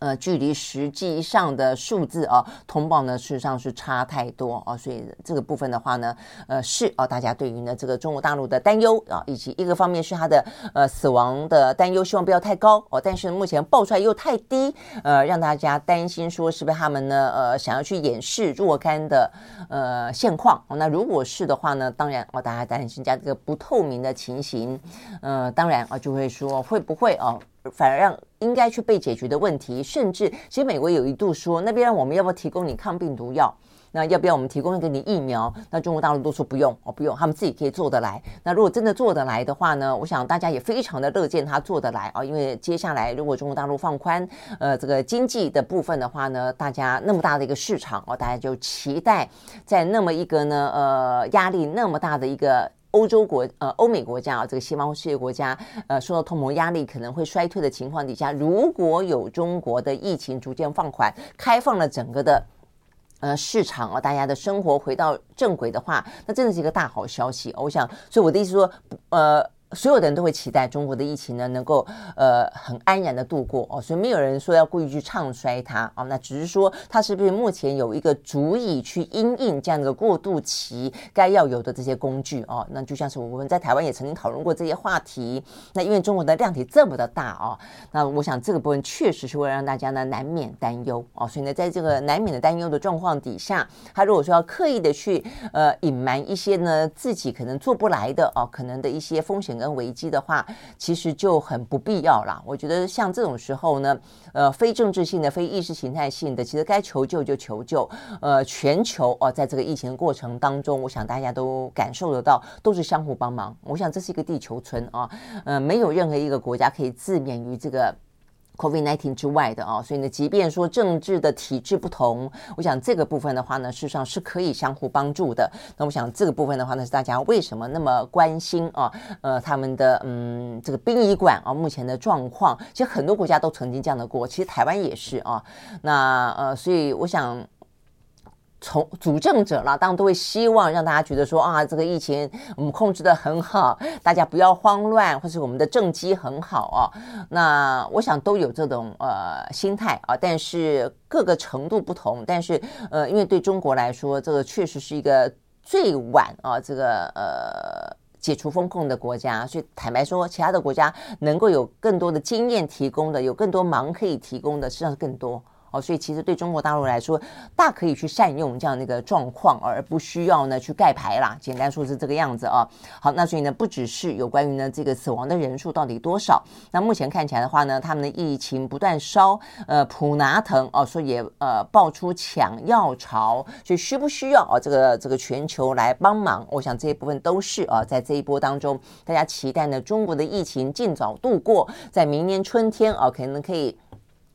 呃，距离实际上的数字啊，通报呢，事实上是差太多啊，所以这个部分的话呢，呃，是啊，大家对于呢这个中国大陆的担忧啊，以及一个方面是它的呃死亡的担忧，希望不要太高哦，但是目前报出来又太低，呃，让大家担心说是不是他们呢呃想要去掩饰若干的呃现况，那如果是的话呢，当然哦，大家担心加这个不透明的情形，呃，当然啊就会说会不会哦。反而让应该去被解决的问题，甚至其实美国有一度说，那边我们要不要提供你抗病毒药？那要不要我们提供给你疫苗？那中国大陆都说不用哦，不用，他们自己可以做得来。那如果真的做得来的话呢？我想大家也非常的乐见他做得来啊，因为接下来如果中国大陆放宽呃这个经济的部分的话呢，大家那么大的一个市场哦，大家就期待在那么一个呢呃压力那么大的一个。欧洲国呃，欧美国家啊，这个西方世界国家呃，受到通膨压力可能会衰退的情况底下，如果有中国的疫情逐渐放缓，开放了整个的呃市场啊，大家的生活回到正轨的话，那真的是一个大好消息。我想，所以我的意思说，呃。所有的人都会期待中国的疫情呢，能够呃很安然的度过哦，所以没有人说要故意去唱衰它哦，那只是说它是不是目前有一个足以去因应这样的过渡期该要有的这些工具哦，那就像是我们在台湾也曾经讨论过这些话题，那因为中国的量体这么的大哦，那我想这个部分确实是会让大家呢难免担忧哦，所以呢，在这个难免的担忧的状况底下，他如果说要刻意的去呃隐瞒一些呢自己可能做不来的哦，可能的一些风险。跟危机的话，其实就很不必要了。我觉得像这种时候呢，呃，非政治性的、非意识形态性的，其实该求救就求救。呃，全球哦，在这个疫情的过程当中，我想大家都感受得到，都是相互帮忙。我想这是一个地球村啊，呃，没有任何一个国家可以自免于这个。COVID-19 之外的啊，所以呢，即便说政治的体制不同，我想这个部分的话呢，事实上是可以相互帮助的。那我想这个部分的话呢，是大家为什么那么关心啊？呃，他们的嗯，这个殡仪馆啊，目前的状况，其实很多国家都曾经这样的过，其实台湾也是啊。那呃，所以我想。从主政者啦，当然都会希望让大家觉得说啊，这个疫情我们控制的很好，大家不要慌乱，或是我们的政绩很好啊。那我想都有这种呃心态啊，但是各个程度不同。但是呃，因为对中国来说，这个确实是一个最晚啊，这个呃解除风控的国家。所以坦白说，其他的国家能够有更多的经验提供的，有更多忙可以提供的，实际上是更多。哦，所以其实对中国大陆来说，大可以去善用这样的一个状况，而不需要呢去盖牌啦。简单说是这个样子啊。好，那所以呢，不只是有关于呢这个死亡的人数到底多少，那目前看起来的话呢，他们的疫情不断烧，呃，普拿疼哦，所以也呃爆出抢药潮，所以需不需要啊这个这个全球来帮忙？我想这一部分都是啊，在这一波当中，大家期待呢中国的疫情尽早度过，在明年春天啊，可能可以。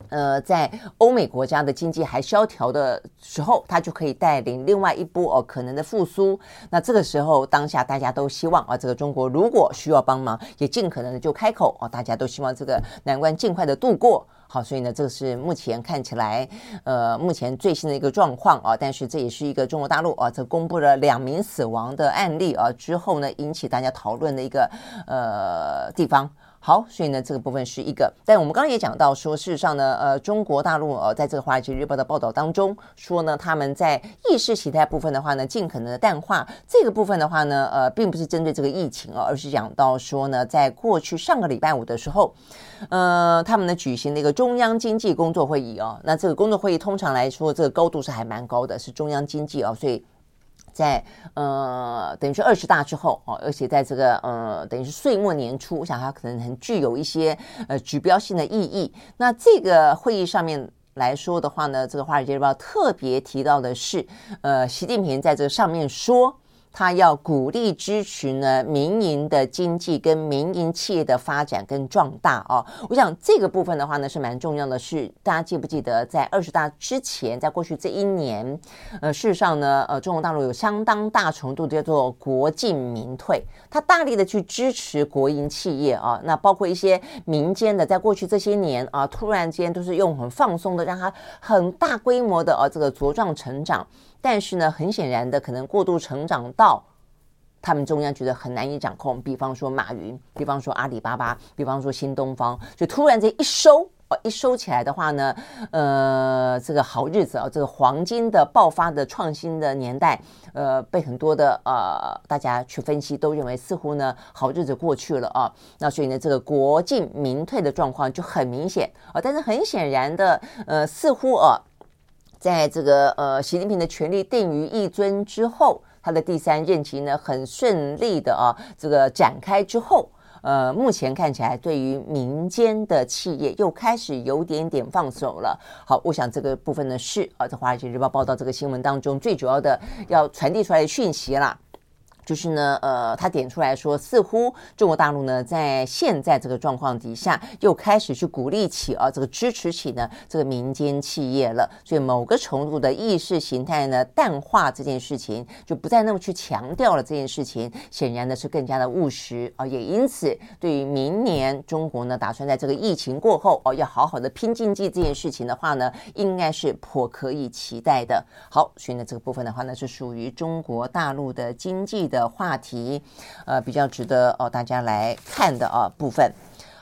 呃，在欧美国家的经济还萧条的时候，他就可以带领另外一波哦可能的复苏。那这个时候，当下大家都希望啊，这个中国如果需要帮忙，也尽可能的就开口哦，大家都希望这个难关尽快的度过。好，所以呢，这个是目前看起来呃目前最新的一个状况啊。但是这也是一个中国大陆啊，这公布了两名死亡的案例啊之后呢，引起大家讨论的一个呃地方。好，所以呢，这个部分是一个。但我们刚刚也讲到说，事实上呢，呃，中国大陆呃，在这个《华尔街日报》的报道当中说呢，他们在意识形态部分的话呢，尽可能的淡化这个部分的话呢，呃，并不是针对这个疫情啊，而是讲到说呢，在过去上个礼拜五的时候，呃，他们呢举行了一个中央经济工作会议啊。那这个工作会议通常来说，这个高度是还蛮高的，是中央经济啊，所以。在呃，等于是二十大之后哦，而且在这个呃，等于是岁末年初，我想它可能很具有一些呃指标性的意义。那这个会议上面来说的话呢，这个《华尔街日报》特别提到的是，呃，习近平在这个上面说。他要鼓励支持呢民营的经济跟民营企业的发展跟壮大哦，我想这个部分的话呢是蛮重要的是，大家记不记得在二十大之前，在过去这一年，呃，事实上呢，呃，中国大陆有相当大程度叫做国进民退，他大力的去支持国营企业啊，那包括一些民间的，在过去这些年啊，突然间都是用很放松的，让它很大规模的啊这个茁壮成长。但是呢，很显然的，可能过度成长到他们中央觉得很难以掌控。比方说马云，比方说阿里巴巴，比方说新东方，就突然间一收哦，一收起来的话呢，呃，这个好日子啊，这个黄金的爆发的创新的年代，呃，被很多的呃大家去分析，都认为似乎呢好日子过去了啊。那所以呢，这个国进民退的状况就很明显啊。但是很显然的，呃，似乎啊，在这个呃习近平的权力定于一尊之后。他的第三任期呢，很顺利的啊，这个展开之后，呃，目前看起来对于民间的企业又开始有点点放手了。好，我想这个部分呢是啊，在《华尔街日报》报道这个新闻当中最主要的要传递出来的讯息啦。就是呢，呃，他点出来说，似乎中国大陆呢，在现在这个状况底下，又开始去鼓励起啊，这个支持起呢，这个民间企业了。所以某个程度的意识形态呢，淡化这件事情，就不再那么去强调了这件事情。显然呢，是更加的务实啊。也因此，对于明年中国呢，打算在这个疫情过后哦，要好好的拼经济这件事情的话呢，应该是颇可以期待的。好，所以呢，这个部分的话呢，是属于中国大陆的经济的。的话题，呃，比较值得哦大家来看的啊部分。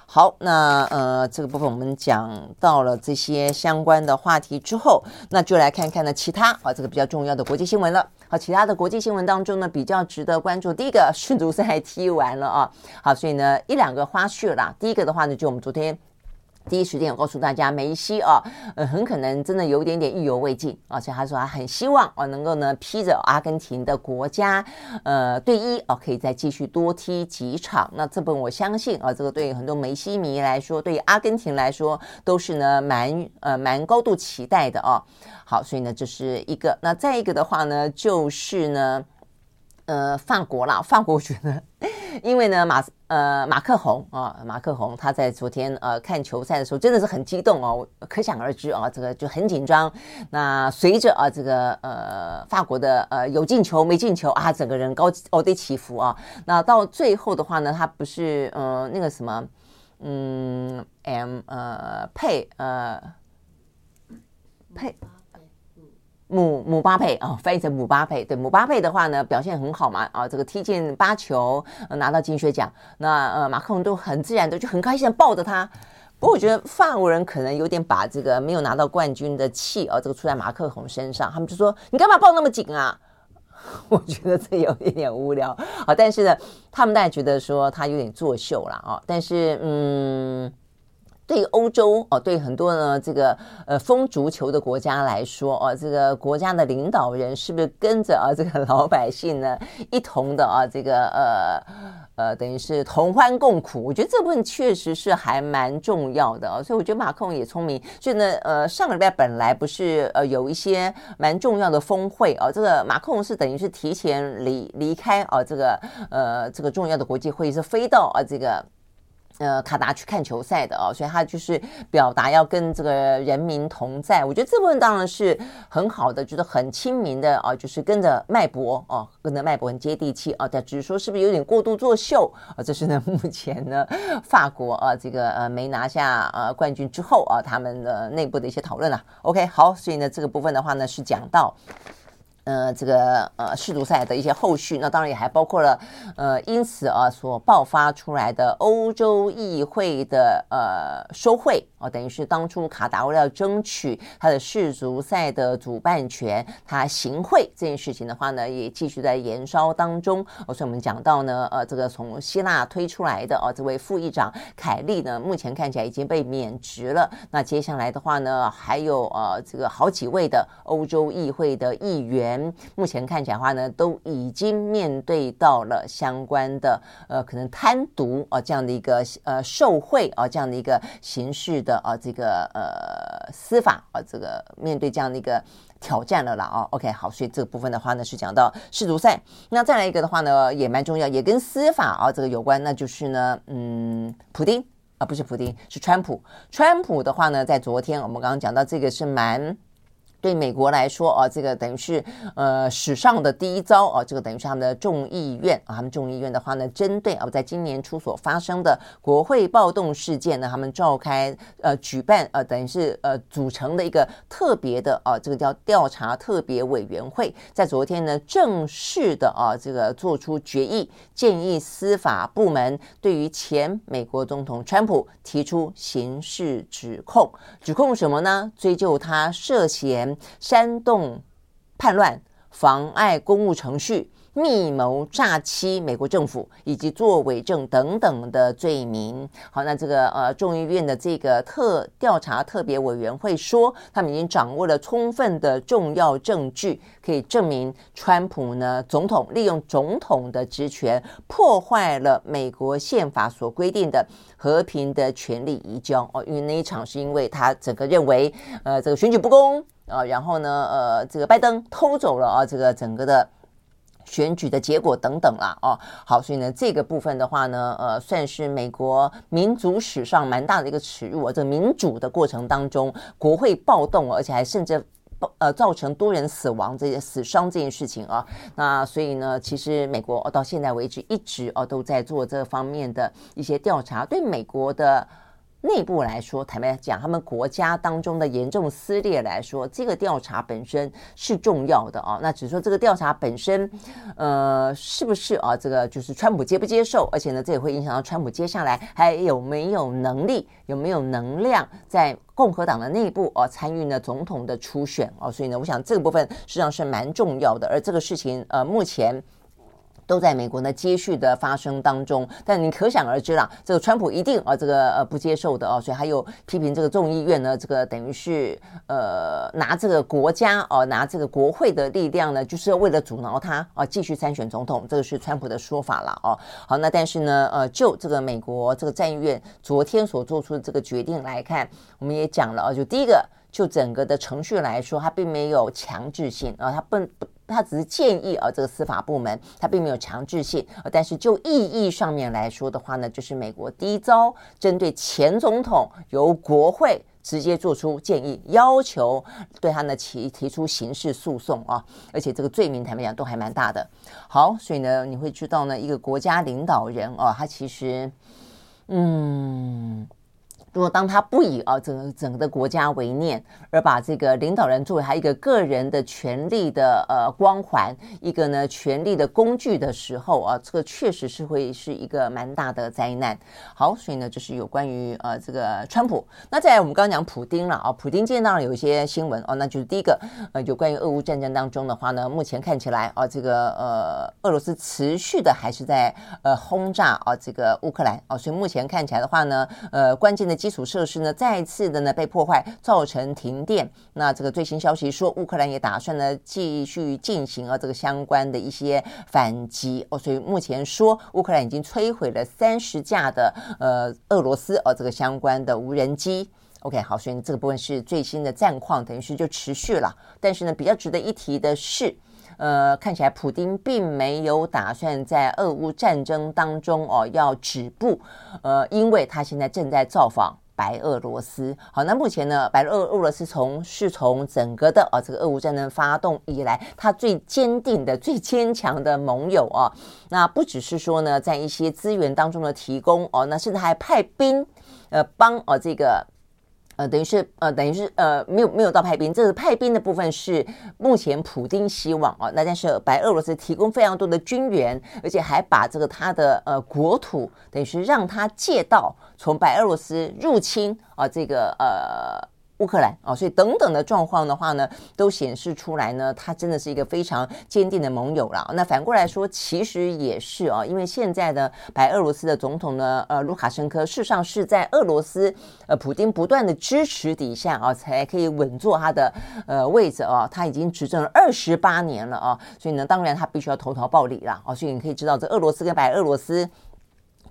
好，那呃这个部分我们讲到了这些相关的话题之后，那就来看看呢其他啊这个比较重要的国际新闻了。好，其他的国际新闻当中呢，比较值得关注，第一个 世足赛踢完了啊，好，所以呢一两个花絮啦。第一个的话呢，就我们昨天。第一时间我告诉大家，梅西啊，呃，很可能真的有点点意犹未尽，而且他说他很希望啊，能够呢披着阿根廷的国家，呃，队衣啊，可以再继续多踢几场。那这本我相信啊，这个对很多梅西迷来说，对阿根廷来说，都是呢蛮呃蛮高度期待的啊。好，所以呢这是一个。那再一个的话呢，就是呢。呃，法国啦，法国我觉得，因为呢，马呃马克宏啊，马克宏他在昨天呃看球赛的时候真的是很激动哦，可想而知啊，这个就很紧张。那随着啊这个呃法国的呃有进球没进球啊，整个人高高低起伏啊。那到最后的话呢，他不是呃那个什么嗯 M 呃佩呃佩。姆姆巴佩啊，翻译成姆巴佩。对，姆巴佩的话呢，表现很好嘛，啊，这个踢进八球，拿到金靴奖。那呃，马克龙都很自然的就很开心的抱着他。不过我觉得法国人可能有点把这个没有拿到冠军的气啊，这个出在马克龙身上。他们就说：“你干嘛抱那么紧啊？” 我觉得这有一点无聊啊。但是呢，他们大家觉得说他有点作秀了啊。但是嗯。对欧洲哦，对很多呢这个呃疯足球的国家来说哦，这个国家的领导人是不是跟着啊这个老百姓呢一同的啊这个呃呃等于是同欢共苦？我觉得这部分确实是还蛮重要的啊，所以我觉得马克龙也聪明。所以呢呃上个礼拜本来不是呃有一些蛮重要的峰会啊，这个马克龙是等于是提前离离开啊这个呃这个重要的国际会议是飞到啊这个。呃，卡达去看球赛的哦，所以他就是表达要跟这个人民同在。我觉得这部分当然是很好的，就是很亲民的啊，就是跟着脉搏哦，跟着脉搏很接地气啊。但只是说是不是有点过度作秀啊？这是呢，目前呢，法国啊，这个呃没拿下呃冠军之后啊，他们的内部的一些讨论啊。OK，好，所以呢，这个部分的话呢，是讲到。呃，这个呃世足赛的一些后续，那当然也还包括了呃，因此啊所爆发出来的欧洲议会的呃收贿啊，等于是当初卡达为了要争取他的世足赛的主办权，他行贿这件事情的话呢，也继续在延烧当中。所以我们讲到呢，呃，这个从希腊推出来的啊，这位副议长凯利呢，目前看起来已经被免职了。那接下来的话呢，还有呃这个好几位的欧洲议会的议员。目前看起来的话呢，都已经面对到了相关的呃，可能贪渎啊这样的一个呃受贿啊这样的一个形式的啊这个呃司法啊这个面对这样的一个挑战了啦啊。OK，好，所以这个部分的话呢是讲到世足赛，那再来一个的话呢也蛮重要，也跟司法啊这个有关，那就是呢嗯，普丁啊不是普丁是川普，川普的话呢在昨天我们刚刚讲到这个是蛮。对美国来说啊，这个等于是呃史上的第一遭啊，这个等于是他们的众议院啊，他们众议院的话呢，针对啊在今年初所发生的国会暴动事件呢，他们召开呃举办呃等于是呃组成的一个特别的啊，这个叫调查特别委员会，在昨天呢正式的啊这个做出决议，建议司法部门对于前美国总统川普提出刑事指控，指控什么呢？追究他涉嫌。煽动叛乱、妨碍公务程序、密谋诈欺美国政府以及作伪证等等的罪名。好，那这个呃众议院的这个特调查特别委员会说，他们已经掌握了充分的重要证据，可以证明川普呢总统利用总统的职权，破坏了美国宪法所规定的和平的权力移交。哦，因为那一场是因为他整个认为呃这个选举不公。啊，然后呢，呃，这个拜登偷走了啊，这个整个的选举的结果等等啦，哦，好，所以呢，这个部分的话呢，呃，算是美国民主史上蛮大的一个耻辱啊，这民主的过程当中，国会暴动，而且还甚至呃造成多人死亡这些死伤这件事情啊，那所以呢，其实美国到现在为止一直哦都在做这方面的一些调查，对美国的。内部来说，坦白讲，他们国家当中的严重撕裂来说，这个调查本身是重要的啊。那只说这个调查本身，呃，是不是啊？这个就是川普接不接受？而且呢，这也会影响到川普接下来还有没有能力、有没有能量在共和党的内部啊参与呢总统的初选啊。所以呢，我想这个部分实际上是蛮重要的。而这个事情，呃，目前。都在美国呢接续的发生当中，但你可想而知啦，这个川普一定啊这个呃不接受的哦，所以还有批评这个众议院呢，这个等于是呃拿这个国家哦拿这个国会的力量呢，就是为了阻挠他啊继续参选总统，这个是川普的说法了哦。好，那但是呢呃就这个美国这个参议院昨天所做出的这个决定来看，我们也讲了啊，就第一个就整个的程序来说，它并没有强制性啊，它不。他只是建议啊，这个司法部门他并没有强制性，但是就意义上面来说的话呢，就是美国第一遭针对前总统由国会直接做出建议，要求对他呢提提出刑事诉讼啊，而且这个罪名坦白讲都还蛮大的。好，所以呢你会知道呢，一个国家领导人啊，他其实嗯。如果当他不以啊整个整个的国家为念，而把这个领导人作为他一个个人的权力的呃光环，一个呢权力的工具的时候啊，这个确实是会是一个蛮大的灾难。好，所以呢，就是有关于呃这个川普。那再来我们刚刚讲普丁了啊，普丁今天当然有一些新闻哦，那就是第一个呃有关于俄乌战争当中的话呢，目前看起来啊这个呃俄罗斯持续的还是在呃轰炸啊这个乌克兰啊，所以目前看起来的话呢，呃关键的。基础设施呢，再次的呢被破坏，造成停电。那这个最新消息说，乌克兰也打算呢继续进行啊这个相关的一些反击哦。所以目前说，乌克兰已经摧毁了三十架的呃俄罗斯哦这个相关的无人机。OK，好，所以这个部分是最新的战况，等于是就持续了。但是呢，比较值得一提的是。呃，看起来普丁并没有打算在俄乌战争当中哦要止步，呃，因为他现在正在造访白俄罗斯。好，那目前呢，白俄俄罗斯从是从整个的啊、哦、这个俄乌战争发动以来，他最坚定的、最坚强的盟友啊、哦。那不只是说呢，在一些资源当中的提供哦，那甚至还派兵呃帮哦这个。呃，等于是呃，等于是呃，没有没有到派兵，这个派兵的部分是目前普丁希望啊，那但是白俄罗斯提供非常多的军援，而且还把这个他的呃国土，等于是让他借道从白俄罗斯入侵啊，这个呃。乌克兰啊，所以等等的状况的话呢，都显示出来呢，他真的是一个非常坚定的盟友了。那反过来说，其实也是啊，因为现在的白俄罗斯的总统呢，呃，卢卡申科，事实上是在俄罗斯呃普京不断的支持底下啊，才可以稳坐他的呃位置啊。他已经执政了二十八年了啊，所以呢，当然他必须要投桃报李了啊。所以你可以知道，这俄罗斯跟白俄罗斯。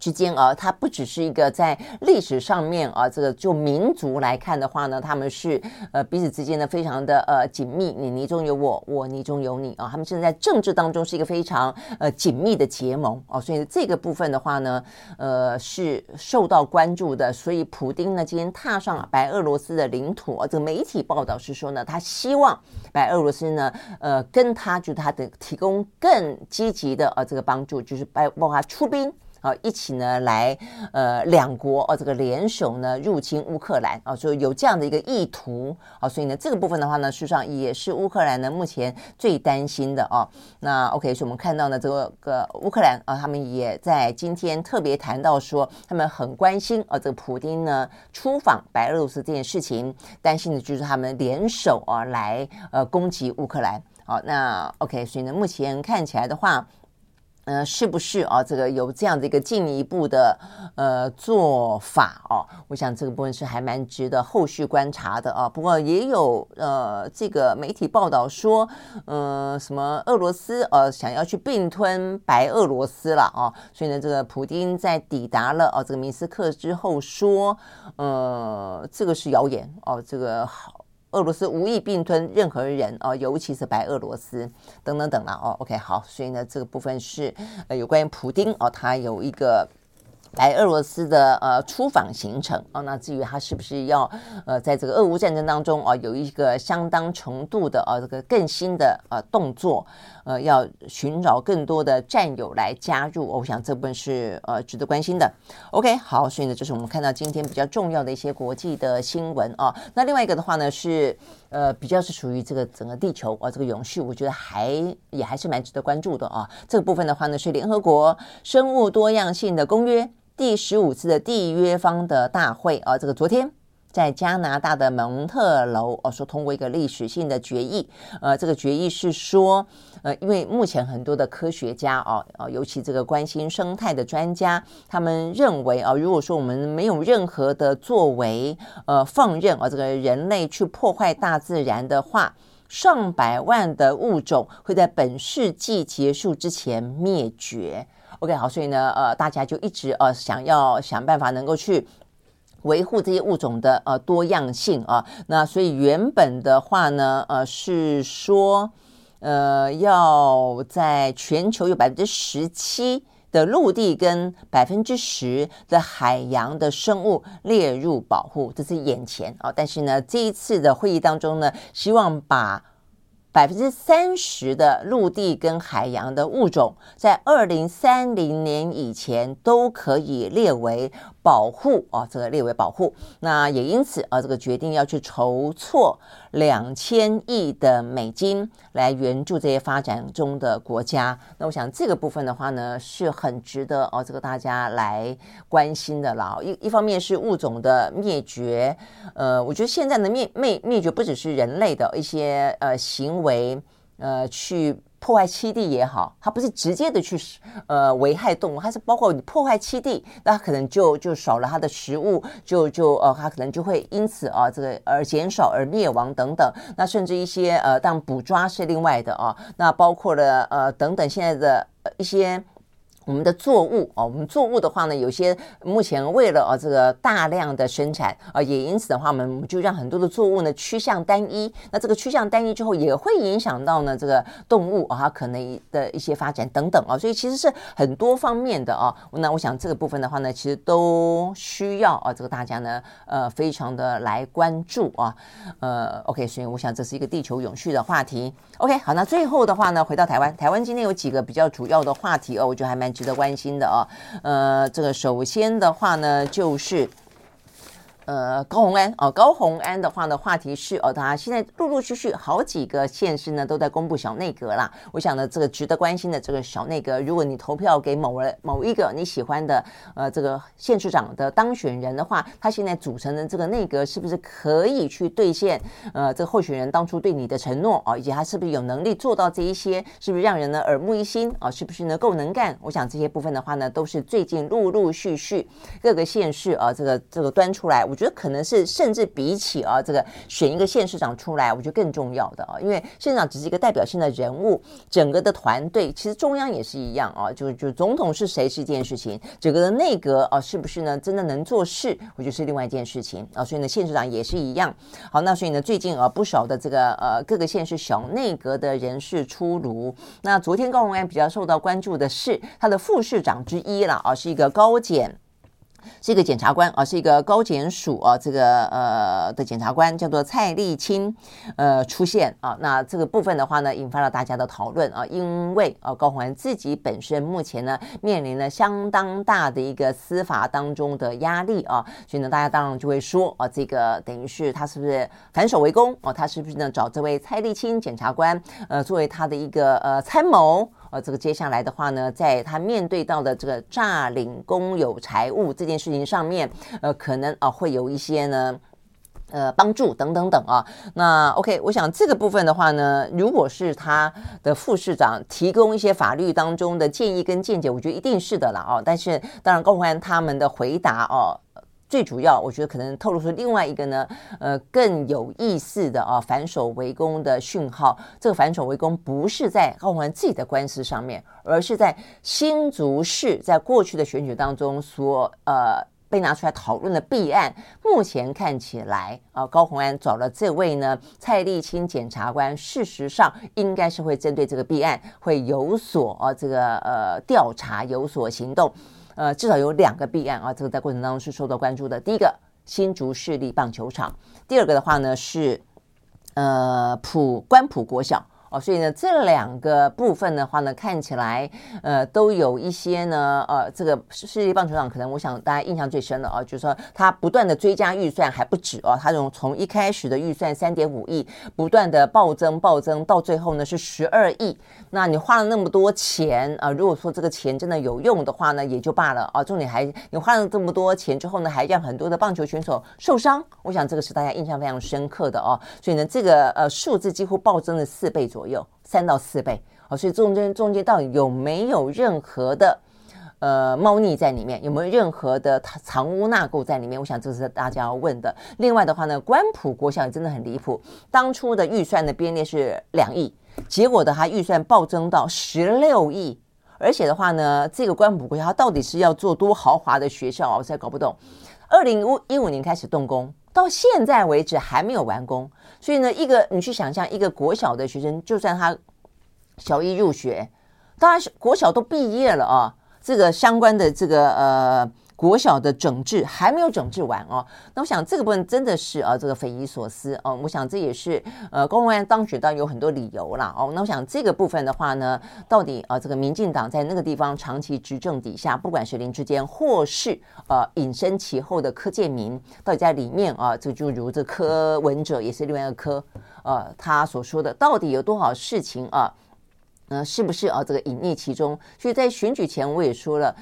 之间啊，它不只是一个在历史上面啊，这个就民族来看的话呢，他们是呃彼此之间呢非常的呃紧密，你你中有我，我你中有你啊，他们现在政治当中是一个非常呃紧密的结盟啊，所以这个部分的话呢，呃是受到关注的。所以普丁呢今天踏上白俄罗斯的领土啊，这个媒体报道是说呢，他希望白俄罗斯呢呃跟他就他的提供更积极的呃这个帮助，就是包包括出兵。啊，一起呢来，呃，两国哦，这个联手呢入侵乌克兰啊，所以有这样的一个意图啊，所以呢这个部分的话呢，事实上也是乌克兰呢目前最担心的啊。那 OK，所以我们看到呢这个乌克兰啊，他们也在今天特别谈到说，他们很关心啊这个普丁呢出访白俄罗斯这件事情，担心的就是他们联手啊来呃攻击乌克兰。好，那 OK，所以呢目前看起来的话。呃，是不是啊？这个有这样的一个进一步的呃做法哦？我想这个部分是还蛮值得后续观察的啊。不过也有呃这个媒体报道说，呃，什么俄罗斯呃想要去并吞白俄罗斯了啊？所以呢，这个普丁在抵达了哦这个明斯克之后说，呃，这个是谣言哦，这个好。俄罗斯无意并吞任何人哦，尤其是白俄罗斯等等等了哦。OK，好，所以呢，这个部分是呃有关于普丁哦，他有一个。白俄罗斯的呃出访行程哦，那至于他是不是要呃在这个俄乌战争当中啊、有一个相当程度的啊这个更新的呃动作，呃要寻找更多的战友来加入，我想这部分是呃值得关心的。OK，好，所以呢，这是我们看到今天比较重要的一些国际的新闻啊。那另外一个的话呢是呃比较是属于这个整个地球啊这个永续，我觉得还也还是蛮值得关注的啊。这个部分的话呢是联合国生物多样性的公约。第十五次的缔约方的大会啊，这个昨天在加拿大的蒙特娄哦，说通过一个历史性的决议。呃，这个决议是说，呃，因为目前很多的科学家哦，哦，尤其这个关心生态的专家，他们认为啊，如果说我们没有任何的作为，呃，放任啊，这个人类去破坏大自然的话，上百万的物种会在本世纪结束之前灭绝。OK，好，所以呢，呃，大家就一直呃想要想办法能够去维护这些物种的呃多样性啊。那所以原本的话呢，呃，是说，呃，要在全球有百分之十七的陆地跟百分之十的海洋的生物列入保护，这是眼前啊。但是呢，这一次的会议当中呢，希望把百分之三十的陆地跟海洋的物种，在二零三零年以前都可以列为保护啊，这个列为保护。那也因此啊，这个决定要去筹措两千亿的美金来援助这些发展中的国家。那我想这个部分的话呢，是很值得哦，这个大家来关心的了。一一方面是物种的灭绝，呃，我觉得现在的灭灭灭绝不只是人类的一些呃行为。为呃去破坏栖地也好，它不是直接的去呃危害动物，它是包括你破坏栖地，那可能就就少了它的食物，就就呃它可能就会因此啊这个而减少而灭亡等等。那甚至一些呃当捕抓是另外的啊，那包括了呃等等现在的一些。我们的作物啊，我们作物的话呢，有些目前为了啊这个大量的生产啊，也因此的话，我们就让很多的作物呢趋向单一。那这个趋向单一之后，也会影响到呢这个动物啊它可能的一些发展等等啊。所以其实是很多方面的啊。那我想这个部分的话呢，其实都需要啊这个大家呢呃非常的来关注啊。呃，OK，所以我想这是一个地球永续的话题。OK，好，那最后的话呢，回到台湾，台湾今天有几个比较主要的话题哦，我觉得还蛮。值得关心的啊，呃，这个首先的话呢，就是。呃，高虹安哦，高虹安的话呢，话题是哦，他现在陆陆续续好几个县市呢都在公布小内阁啦。我想呢，这个值得关心的这个小内阁，如果你投票给某人某一个你喜欢的呃这个县市长的当选人的话，他现在组成的这个内阁是不是可以去兑现呃这个候选人当初对你的承诺啊，以及他是不是有能力做到这一些，是不是让人呢耳目一新啊？是不是呢够能干？我想这些部分的话呢，都是最近陆陆续续各个县市啊这个这个端出来。我觉得可能是甚至比起啊这个选一个县市长出来，我觉得更重要的啊，因为县长只是一个代表性的人物，整个的团队其实中央也是一样啊，就就总统是谁是一件事情，整个的内阁啊是不是呢真的能做事，我觉得是另外一件事情啊，所以呢县市长也是一样。好，那所以呢最近啊不少的这个呃各个县市小内阁的人士出炉，那昨天高虹安比较受到关注的是他的副市长之一了啊，是一个高检。是一个检察官啊，是一个高检署啊，这个呃的检察官叫做蔡立清，呃出现啊，那这个部分的话呢，引发了大家的讨论啊，因为啊高虹安自己本身目前呢面临了相当大的一个司法当中的压力啊，所以呢大家当然就会说啊，这个等于是他是不是反手为攻啊？他是不是呢找这位蔡立清检察官呃作为他的一个呃参谋？呃，这个接下来的话呢，在他面对到的这个诈领公有财物这件事情上面，呃，可能啊会有一些呢，呃，帮助等等等啊。那 OK，我想这个部分的话呢，如果是他的副市长提供一些法律当中的建议跟见解，我觉得一定是的了哦。但是当然，高虹安他们的回答哦。最主要，我觉得可能透露出另外一个呢，呃，更有意思的啊，反守为攻的讯号。这个反守为攻不是在高虹安自己的官司上面，而是在新竹市在过去的选举当中所呃被拿出来讨论的弊案。目前看起来啊，高虹安找了这位呢蔡丽清检察官，事实上应该是会针对这个弊案会有所啊这个呃调查，有所行动。呃，至少有两个弊案啊，这个在过程当中是受到关注的。第一个，新竹市立棒球场；第二个的话呢是，呃，普关普国小。哦，所以呢，这两个部分的话呢，看起来呃都有一些呢，呃，这个世界棒球场可能我想大家印象最深的啊，就是说他不断的追加预算还不止哦，他从从一开始的预算三点五亿，不断的暴增暴增，到最后呢是十二亿。那你花了那么多钱啊，如果说这个钱真的有用的话呢，也就罢了啊。重点还你花了这么多钱之后呢，还让很多的棒球选手受伤，我想这个是大家印象非常深刻的哦。所以呢，这个呃数字几乎暴增了四倍左右。左右三到四倍哦，所以中间中间到底有没有任何的呃猫腻在里面？有没有任何的藏污纳垢在里面？我想这是大家要问的。另外的话呢，关普国小也真的很离谱，当初的预算的编列是两亿，结果的它预算暴增到十六亿，而且的话呢，这个关普国小它到底是要做多豪华的学校啊？我实在搞不懂。二零一五年开始动工。到现在为止还没有完工，所以呢，一个你去想象一个国小的学生，就算他小一入学，当然是国小都毕业了啊，这个相关的这个呃。国小的整治还没有整治完哦，那我想这个部分真的是啊，这个匪夷所思哦。我想这也是呃，高虹安当选当有很多理由啦哦。那我想这个部分的话呢，到底啊，这个民进党在那个地方长期执政底下，不管是林志坚或是呃隐身其后的柯建铭，到底在里面啊，这就如这柯文哲也是另外一个柯，呃，他所说的到底有多少事情啊？呃，是不是啊？这个隐匿其中？所以在选举前我也说了。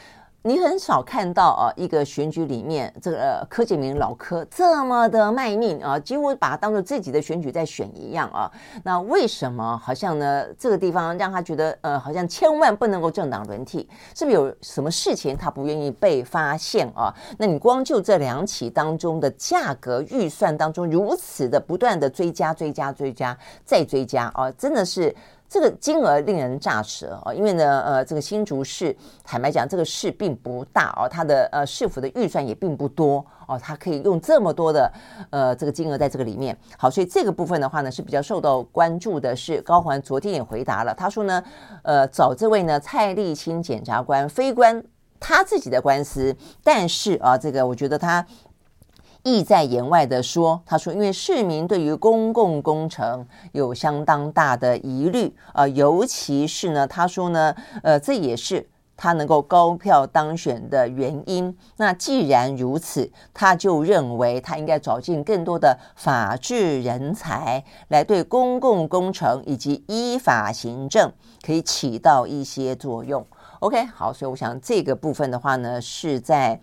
你很少看到啊，一个选举里面这个柯建铭老柯这么的卖命啊，几乎把他当做自己的选举在选一样啊。那为什么好像呢？这个地方让他觉得呃，好像千万不能够政党轮替，是不是有什么事情他不愿意被发现啊？那你光就这两起当中的价格预算当中如此的不断的追加、追加、追加再追加啊，真的是。这个金额令人咋舌啊！因为呢，呃，这个新竹市坦白讲，这个市并不大哦，它的呃市府的预算也并不多哦，它可以用这么多的呃这个金额在这个里面。好，所以这个部分的话呢，是比较受到关注的。是高环昨天也回答了，他说呢，呃，找这位呢蔡立清检察官非关他自己的官司，但是啊，这个我觉得他。意在言外的说，他说，因为市民对于公共工程有相当大的疑虑啊、尤其是呢，他说呢，呃，这也是他能够高票当选的原因。那既然如此，他就认为他应该找进更多的法治人才，来对公共工程以及依法行政可以起到一些作用。OK，好，所以我想这个部分的话呢，是在。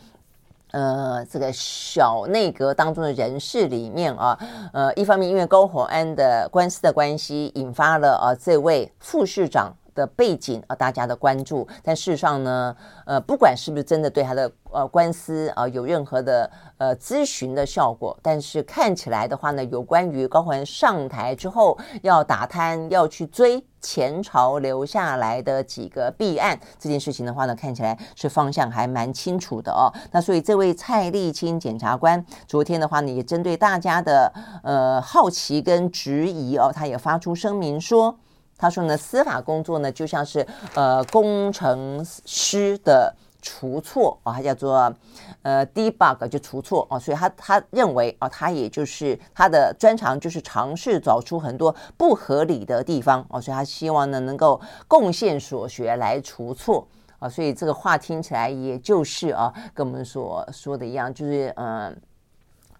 呃，这个小内阁当中的人士里面啊，呃，一方面因为高火安的官司的关系，引发了啊这位副市长的背景啊，大家的关注。但事实上呢，呃，不管是不是真的对他的呃官司啊有任何的呃咨询的效果，但是看起来的话呢，有关于高环上台之后要打贪要去追前朝留下来的几个弊案这件事情的话呢，看起来是方向还蛮清楚的哦。那所以这位蔡立清检察官昨天的话呢，也针对大家的呃好奇跟质疑哦，他也发出声明说。他说呢，司法工作呢就像是呃工程师的除错啊，他叫做呃 debug 就除错啊，所以他他认为啊，他也就是他的专长就是尝试找出很多不合理的地方啊，所以他希望呢能够贡献所学来除错啊，所以这个话听起来也就是啊，跟我们所说的一样，就是嗯。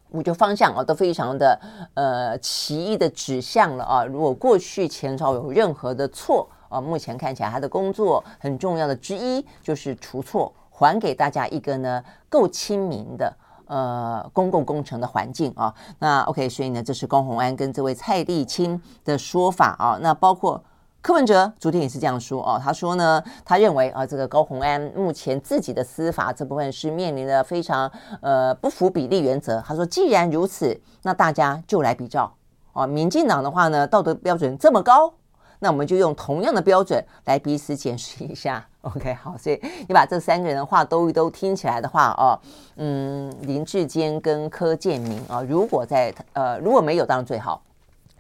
我觉得方向啊都非常的呃奇异的指向了啊。如果过去前朝有任何的错啊，目前看起来他的工作很重要的之一就是除错，还给大家一个呢够亲民的呃公共工程的环境啊。那 OK，所以呢，这是高虹安跟这位蔡力清的说法啊。那包括。柯文哲昨天也是这样说哦，他说呢，他认为啊，这个高虹安目前自己的司法这部分是面临的非常呃不符比例原则。他说，既然如此，那大家就来比照啊。民进党的话呢，道德标准这么高，那我们就用同样的标准来彼此检视一下。OK，好，所以你把这三个人的话都都听起来的话哦，嗯，林志坚跟柯建铭啊，如果在呃如果没有，当然最好。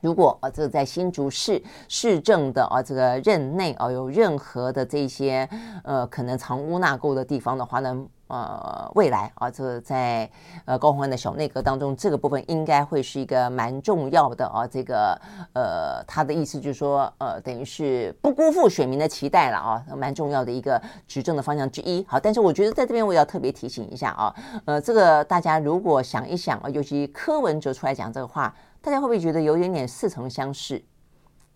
如果啊，这个在新竹市市政的啊这个任内啊有任何的这些呃可能藏污纳垢的地方的话呢，呃，未来啊这在呃高虹安的小内阁当中，这个部分应该会是一个蛮重要的啊。这个呃，他的意思就是说，呃，等于是不辜负选民的期待了啊，蛮重要的一个执政的方向之一。好，但是我觉得在这边我要特别提醒一下啊，呃，这个大家如果想一想啊，尤其柯文哲出来讲这个话。大家会不会觉得有点点似曾相识？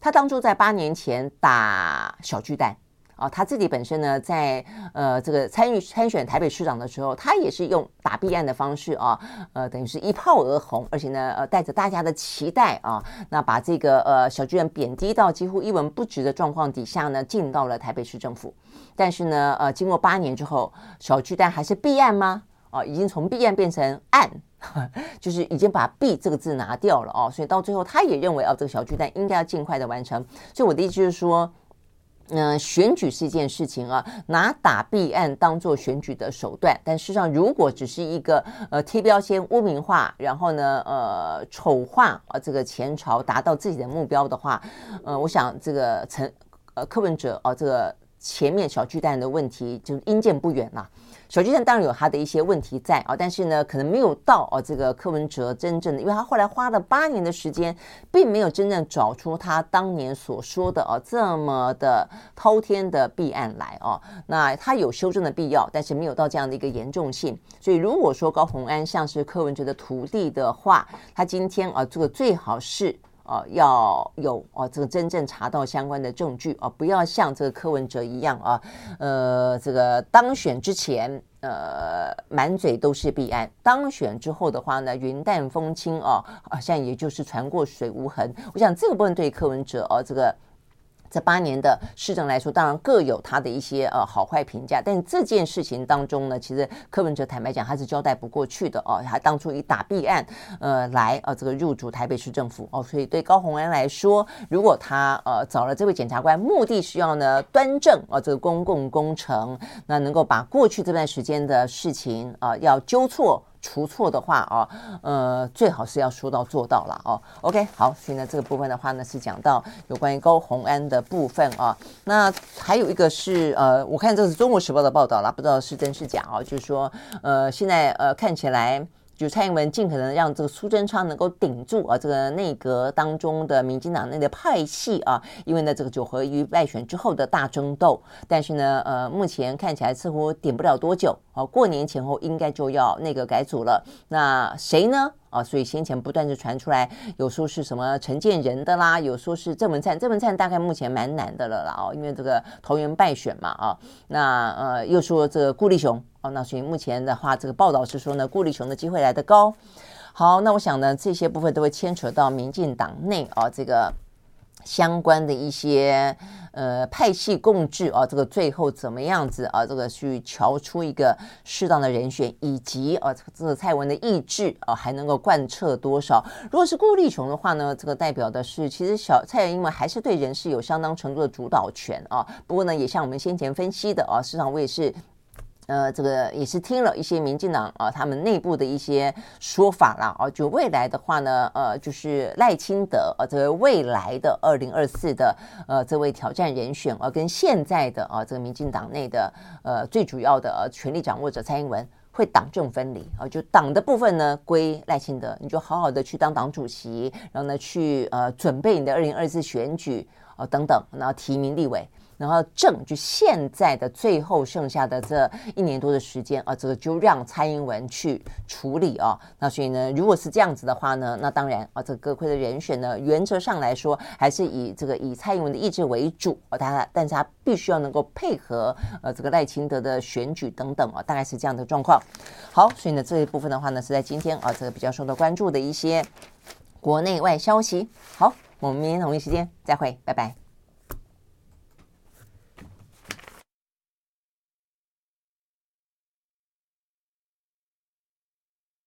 他当初在八年前打小巨蛋啊，他自己本身呢，在呃这个参与参选台北市长的时候，他也是用打弊案的方式啊，呃等于是一炮而红，而且呢呃带着大家的期待啊，那把这个呃小巨蛋贬低到几乎一文不值的状况底下呢，进到了台北市政府。但是呢呃经过八年之后，小巨蛋还是弊案吗？啊，已经从弊案变成案。就是已经把“弊”这个字拿掉了哦，所以到最后他也认为哦，这个小巨蛋应该要尽快的完成。所以我的意思就是说，嗯、选举是一件事情啊，拿打弊案当做选举的手段，但事实上如果只是一个呃贴标签、污名化，然后呢呃丑化啊这个前朝达到自己的目标的话，呃，我想这个陈呃柯文哲啊，这个前面小巨蛋的问题就阴见不远了。小巨蛋当然有他的一些问题在啊，但是呢，可能没有到啊这个柯文哲真正的，因为他后来花了八年的时间，并没有真正找出他当年所说的啊这么的滔天的弊案来啊。那他有修正的必要，但是没有到这样的一个严重性。所以如果说高虹安像是柯文哲的徒弟的话，他今天啊这个最好是。啊，要有哦，这个真正查到相关的证据啊，不要像这个柯文哲一样啊，呃，这个当选之前呃满嘴都是弊案，当选之后的话呢，云淡风轻啊，好像也就是船过水无痕。我想这个部分对柯文哲哦，这个。这八年的市政来说，当然各有他的一些呃好坏评价，但这件事情当中呢，其实柯文哲坦白讲，他是交代不过去的哦。他当初以打弊案呃来呃这个入主台北市政府哦，所以对高虹安来说，如果他呃找了这位检察官，目的是要呢端正啊、呃、这个公共工程，那能够把过去这段时间的事情啊、呃、要纠错。除错的话啊，呃，最好是要说到做到了哦。OK，好，现在，这个部分的话呢，是讲到有关于高红安的部分啊。那还有一个是呃，我看这是《中国时报》的报道啦，不知道是真是假啊。就是说，呃，现在呃看起来。就蔡英文尽可能让这个苏贞昌能够顶住啊，这个内阁当中的民进党内的派系啊，因为呢这个九合一败选之后的大争斗，但是呢呃目前看起来似乎顶不了多久。啊，过年前后应该就要内阁改组了，那谁呢？啊，所以先前不断就传出来，有说是什么陈建仁的啦，有说是郑文灿，郑文灿大概目前蛮难的了啦，哦，因为这个桃园败选嘛，啊，那呃又说这个顾立雄，哦，那所以目前的话，这个报道是说呢，顾立雄的机会来得高。好，那我想呢，这些部分都会牵扯到民进党内啊，这个。相关的一些呃派系共治啊，这个最后怎么样子啊？这个去瞧出一个适当的人选，以及啊这个蔡文的意志啊还能够贯彻多少？如果是顾立雄的话呢，这个代表的是其实小蔡英文还是对人事有相当程度的主导权啊。不过呢，也像我们先前分析的啊，市场我也是。呃，这个也是听了一些民进党啊，他们内部的一些说法啦，啊，就未来的话呢，呃，就是赖清德啊，这个未来的二零二四的呃这位挑战人选啊，跟现在的啊这个民进党内的呃最主要的呃权力掌握者蔡英文会党政分离啊，就党的部分呢归赖清德，你就好好的去当党主席，然后呢去呃准备你的二零二四选举啊等等，然后提名立委。然后政就现在的最后剩下的这一年多的时间啊，这个就让蔡英文去处理啊。那所以呢，如果是这样子的话呢，那当然啊，这个阁揆的人选呢，原则上来说还是以这个以蔡英文的意志为主啊。他但是他必须要能够配合呃这个赖清德的选举等等啊，大概是这样的状况。好，所以呢这一部分的话呢，是在今天啊这个比较受到关注的一些国内外消息。好，我们明天同一时间再会，拜拜。